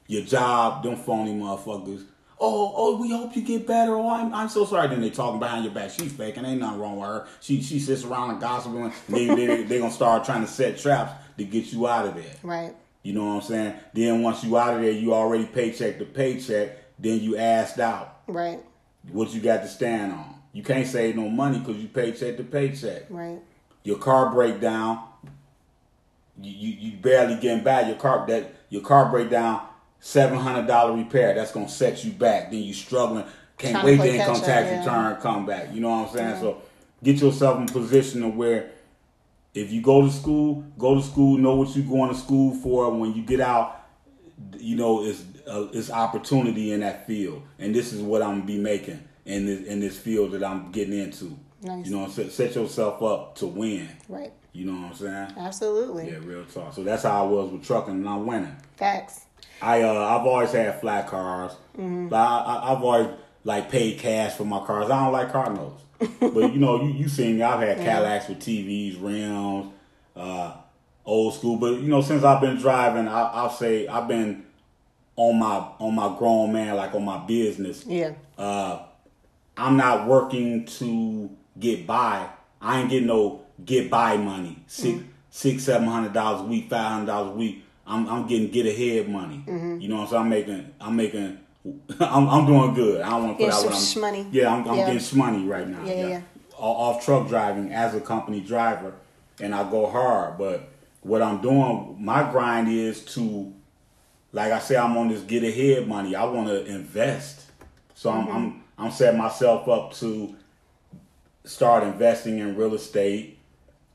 Your job, them phony motherfuckers. Oh, oh, we hope you get better. Oh, I'm, I'm so sorry. Then they talking behind your back. She's faking. Ain't nothing wrong with her. She she sits around and gossiping. And they they they gonna start trying to set traps to get you out of there. Right. You know what I'm saying? Then once you out of there, you already paycheck to paycheck. Then you asked out. Right. What you got to stand on? You can't save no money because you paycheck to paycheck. Right. Your car breakdown. You, you you barely getting by. Your car that your car breakdown. Seven hundred dollar repair. That's gonna set you back. Then you struggling. Can't Trying wait play the income tax yeah. return come back. You know what I'm saying? So get yourself in position to where if you go to school, go to school, know what you're going to school for. When you get out, you know it's uh, it's opportunity in that field, and this is what I'm gonna be making in this in this field that I'm getting into. Nice. You know, set, set yourself up to win. Right. You know what I'm saying? Absolutely. Yeah, real talk. So that's how I was with trucking, and I'm winning. Facts. I uh, I've always had flat cars. Mm-hmm. But I, I, I've always like paid cash for my cars. I don't like car notes. <laughs> but you know, you you seen me. I've had Cadillacs with TVs, rims. uh, old school. But you know, since I've been driving, I, I'll say I've been on my on my grown man, like on my business. Yeah. Uh, I'm not working to get by. I ain't getting no get by money. 6 six, seven hundred dollars a week, five hundred dollars a week. I'm I'm getting get ahead money. You know what I'm saying? I'm making I'm making <laughs> I'm I'm doing good. I don't want to put out what I'm shmoney. Yeah, I'm, I'm Yeah. getting shmoney right now. Yeah, yeah, yeah. Off truck driving as a company driver, and I go hard. But what I'm doing, my grind is to, like I say, I'm on this get ahead money. I want to invest, so I'm Mm-hmm. I'm I'm setting myself up to start investing in real estate.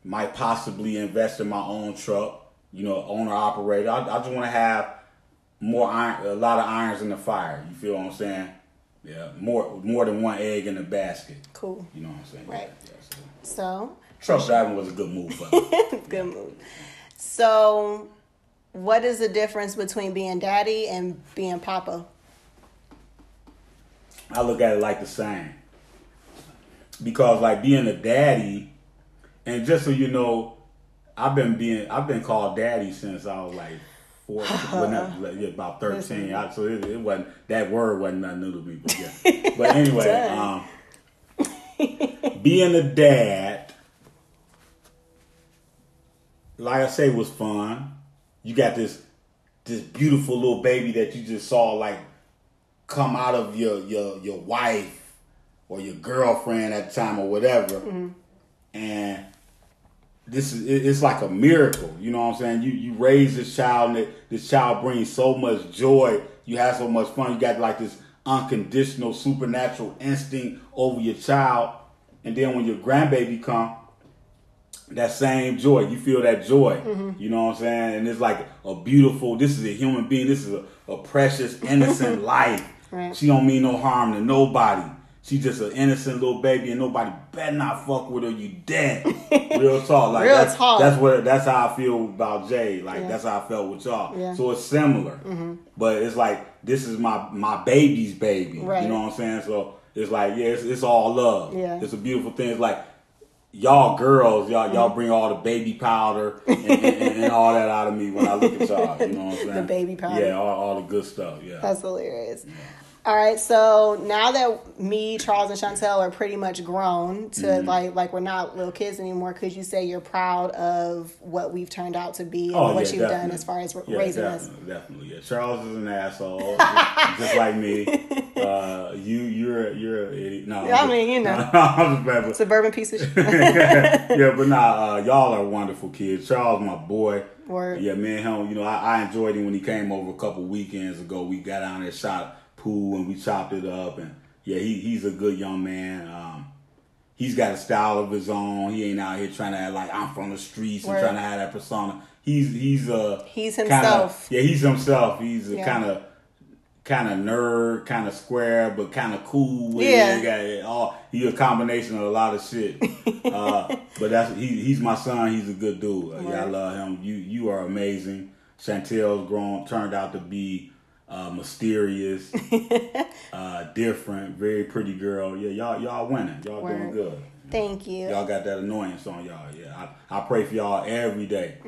Might possibly invest in my own truck. You know, owner operator. I, I just want to have more iron, a lot of irons in the fire. You feel what I'm saying? Yeah, more more than one egg in the basket. Cool. You know what I'm saying? Right. Yeah, so. So, Truck driving was a good move <laughs> good move. So, what is the difference between being daddy and being papa? I look at it like the same. Because like being a daddy, and just so you know, I've been being I've been called daddy since I was like four, <laughs> well, not, yeah, about thirteen. I, so it, it wasn't that word wasn't nothing new to me. But yeah. <laughs> But anyway, um, <laughs> being a dad, like I say, was fun. You got this this beautiful little baby that you just saw like come out of your your your wife or your girlfriend at the time or whatever, mm-hmm. and this is it's like a miracle. You know what I'm saying? You you raise this child, and it- this child brings so much joy. You have so much fun. You got like this unconditional supernatural instinct over your child, and then when your grandbaby come, that same joy. You feel that joy. You know what I'm saying? And it's like a beautiful. This is a human being. This is a, a precious, innocent <laughs> life. Right. She don't mean no harm to nobody. She just an innocent little baby, and nobody better not fuck with her. You dead. <laughs> Real talk. Like Real that's, talk. That's what. That's how I feel about Jay. Like Yeah. that's how I felt with y'all. Yeah. Mm-hmm. So it's similar, but it's like this is my my baby's baby. Right. You know what I'm saying? So it's like yeah, it's, it's all love. Yeah. It's a beautiful thing. It's like y'all girls, y'all Mm-hmm. y'all bring all the baby powder and, and, and, and <laughs> all that out of me when I look at y'all. You know what I'm saying? The baby powder. Yeah, all, all the good stuff. Yeah. That's hilarious. All right, so now that me, Charles, and Chantel are pretty much grown to Mm-hmm. like like we're not little kids anymore, could you say you're proud of what we've turned out to be and Oh, what yeah, you've done as far as Yeah, raising us? definitely, Definitely, yeah. Charles is an asshole, just, <laughs> just like me. <laughs> Uh, you, you're, you're an idiot. No, I mean, you know. <laughs> I'm just bad, but Suburban piece of shit. yeah, but nah, uh, y'all are wonderful kids. Charles, my boy. Word. Yeah, me and him, you know, I, I enjoyed him when he came over a couple weekends ago. We got down there, shot pool, and we chopped it up. And yeah, he, he's a good young man. Um, he's got a style of his own. He ain't out here trying to act like I'm from the streets Word. and trying to have that persona. He's he's a He's kinda- himself. yeah, he's himself. He's a Yeah. kind of kind of nerd, kind of square, but kind of cool. With Yeah. it. All. He's a combination of a lot of shit. <laughs> uh, but that's he, he's my son. He's a good dude. Yeah, I love him. You you are amazing. Chantel's grown turned out to be uh, mysterious, <laughs> uh, different, very pretty girl. Yeah, y'all y'all winning. Y'all doing good. Thank you. Y'all got that annoyance on y'all. Yeah, I, I pray for y'all every day.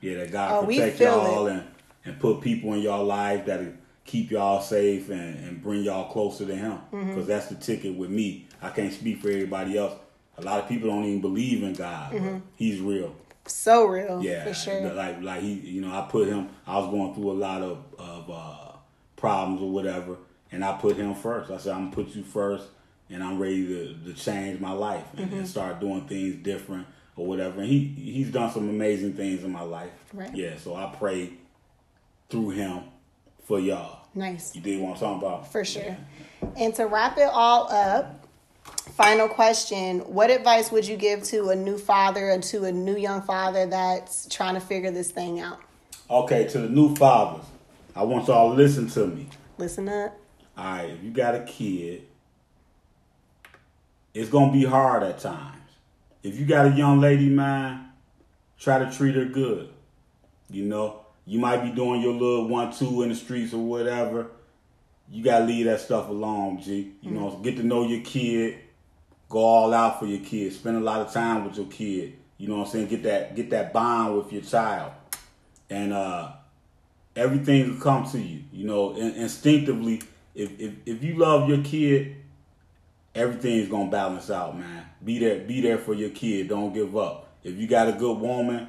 Yeah, that God Oh, protect y'all it. and, and put people in y'all life that keep y'all safe and, and bring y'all closer to Him. Because Mm-hmm. that's the ticket with me. I can't speak for everybody else. A lot of people don't even believe in God. but He's real. so real, Yeah, Mm-hmm. for sure. like like he, you know, I put him. I was going through a lot of of uh, problems or whatever, and I put him first. I said, I'm gonna put you first, and I'm ready to, to change my life and, Mm-hmm. and start doing things different or whatever. And he he's done some amazing things in my life. Right. Yeah, so I pray through him for y'all. Nice. You did what I'm talking about? For sure. And to wrap it all up, final question What advice would you give to a new father or to a new young father that's trying to figure this thing out? Okay, to the new fathers, I want y'all to listen to me. Listen up. All right, if you got a kid, it's gonna be hard at times. If you got a young lady, man, try to treat her good. You know, you might be doing your little one two in the streets or whatever. You gotta leave that stuff alone, G. You know, get to know your kid. Go all out for your kid. Spend a lot of time with your kid. You know what I'm saying? Get that get that bond with your child, and uh, everything will come to you. You know, in, instinctively. If, if if you love your kid, everything's gonna balance out, man. Be there, be there for your kid. Don't give up. If you got a good woman,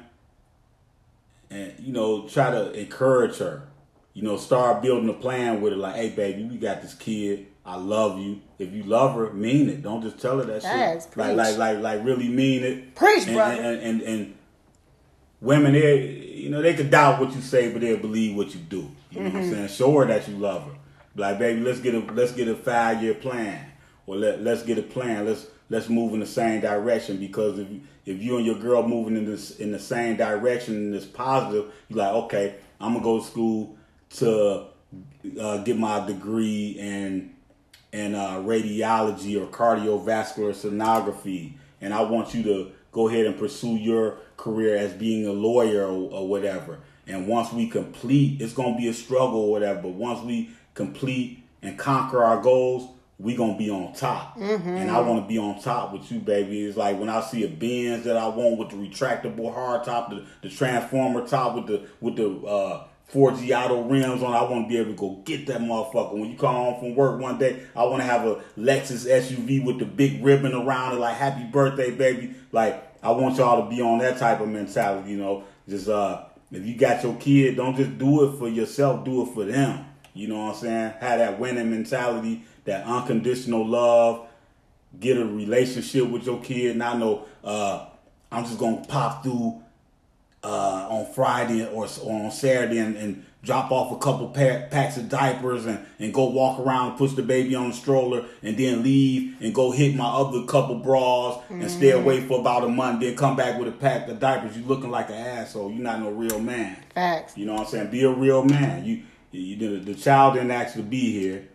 and you know, try to encourage her. You know, start building a plan with her. Like, hey, baby, we got this kid. I love you. If you love her, mean it. Don't just tell her that Yes, shit. Like, preach. like, like, like, really mean it. Preach, and, brother. And, and, and women, they, you know, they could doubt what you say, but they'll believe what you do. You know what Mm-hmm. I'm saying? Show her that you love her. Like, baby, let's get a let's get a five year plan, or let let's get a plan. Let's let's move in the same direction because if you, if you and your girl moving in this in the same direction and it's positive, you're like, okay, I'm gonna go to school to uh, get my degree in in uh, radiology or cardiovascular sonography, and I want you to go ahead and pursue your career as being a lawyer or, or whatever. And once we complete, it's gonna be a struggle or whatever. But once we complete and conquer our goals, we gonna be on top. And I want to be on top with you, baby. It's like when I see a Benz that I want with the retractable hard top, the, the transformer top with the with the uh, Forgiato rims on. I want to be able to go get that motherfucker. When you come home from work one day, I want to have a Lexus SUV with the big ribbon around it, like "Happy Birthday, baby." Like I want y'all to be on that type of mentality. You know, just uh, if you got your kid, don't just do it for yourself. Do it for them. You know what I'm saying? Have that winning mentality, that unconditional love. Get a relationship with your kid. Not no, uh, I'm just gonna pop through uh, on Friday or, or on Saturday and, and drop off a couple pa- packs of diapers and, and go walk around and push the baby on the stroller and then leave and go hit my other couple bras and stay mm. away for about a month, then come back with a pack of diapers. You looking like an asshole. You're not no real man. Facts. You know what I'm saying? Be a real man. You, you the, the child didn't actually be here.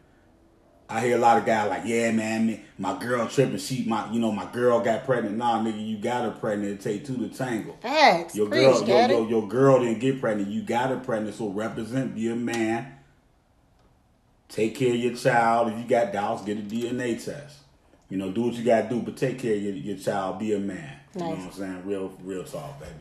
I hear a lot of guys like, yeah, man, my girl tripping. She, my, you know, my girl got pregnant. Nah, nigga, you got her pregnant. It take two to tangle. Facts. Your Preach, girl, your, your, your girl didn't get pregnant. You got her pregnant. So represent, be a man. Take care of your child. If you got doubts, get a DNA test. You know, do what you gotta do, but take care of your, your child. Be a man. You know Nice. what I'm saying? Real, real talk, baby.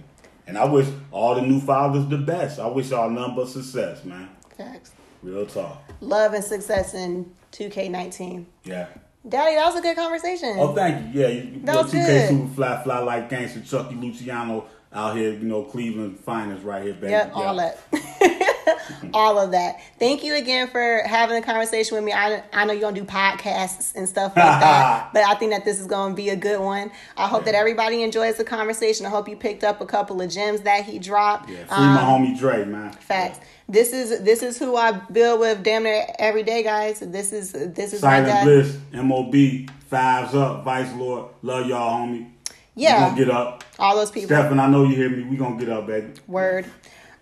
And I wish all the new fathers the best. I wish y'all nothing but success, man. Facts. Real talk. Love and success in 2K19. Yeah. Daddy, that was a good conversation. Oh, thank you. Yeah, you, That you was 2K good. Super Fly Fly like gangster Chucky Luciano out here. You know, Cleveland finest right here, baby. Yep, Yeah. all that. <laughs> <laughs> all of that. Thank you again for having a conversation with me. I, I know you're going to do podcasts and stuff like that, <laughs> but I think that this is going to be a good one. I hope that everybody enjoys the conversation. I hope you picked up a couple of gems that he dropped. Yeah, free my homie Dre, man. Um, Facts. This is this is who I build with damn near every day, guys. This is this is my Silent dad. Bliss, MOB, Fives Up, Vice Lord. Love y'all, homie. Yeah. We Yeah, gonna get up. all those people. Stephen, I know you hear me. We're gonna get up, baby. Word.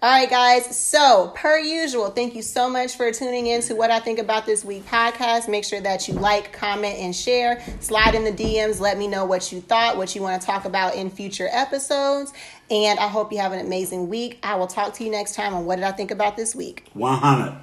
All right, guys. So, per usual, thank you so much for tuning in to what I think about this week podcast. Make sure that you like, comment, and share. Slide in the DMs. Let me know what you thought, what you want to talk about in future episodes. And I hope you have an amazing week. I will talk to you next time on what did I think about this week. 100.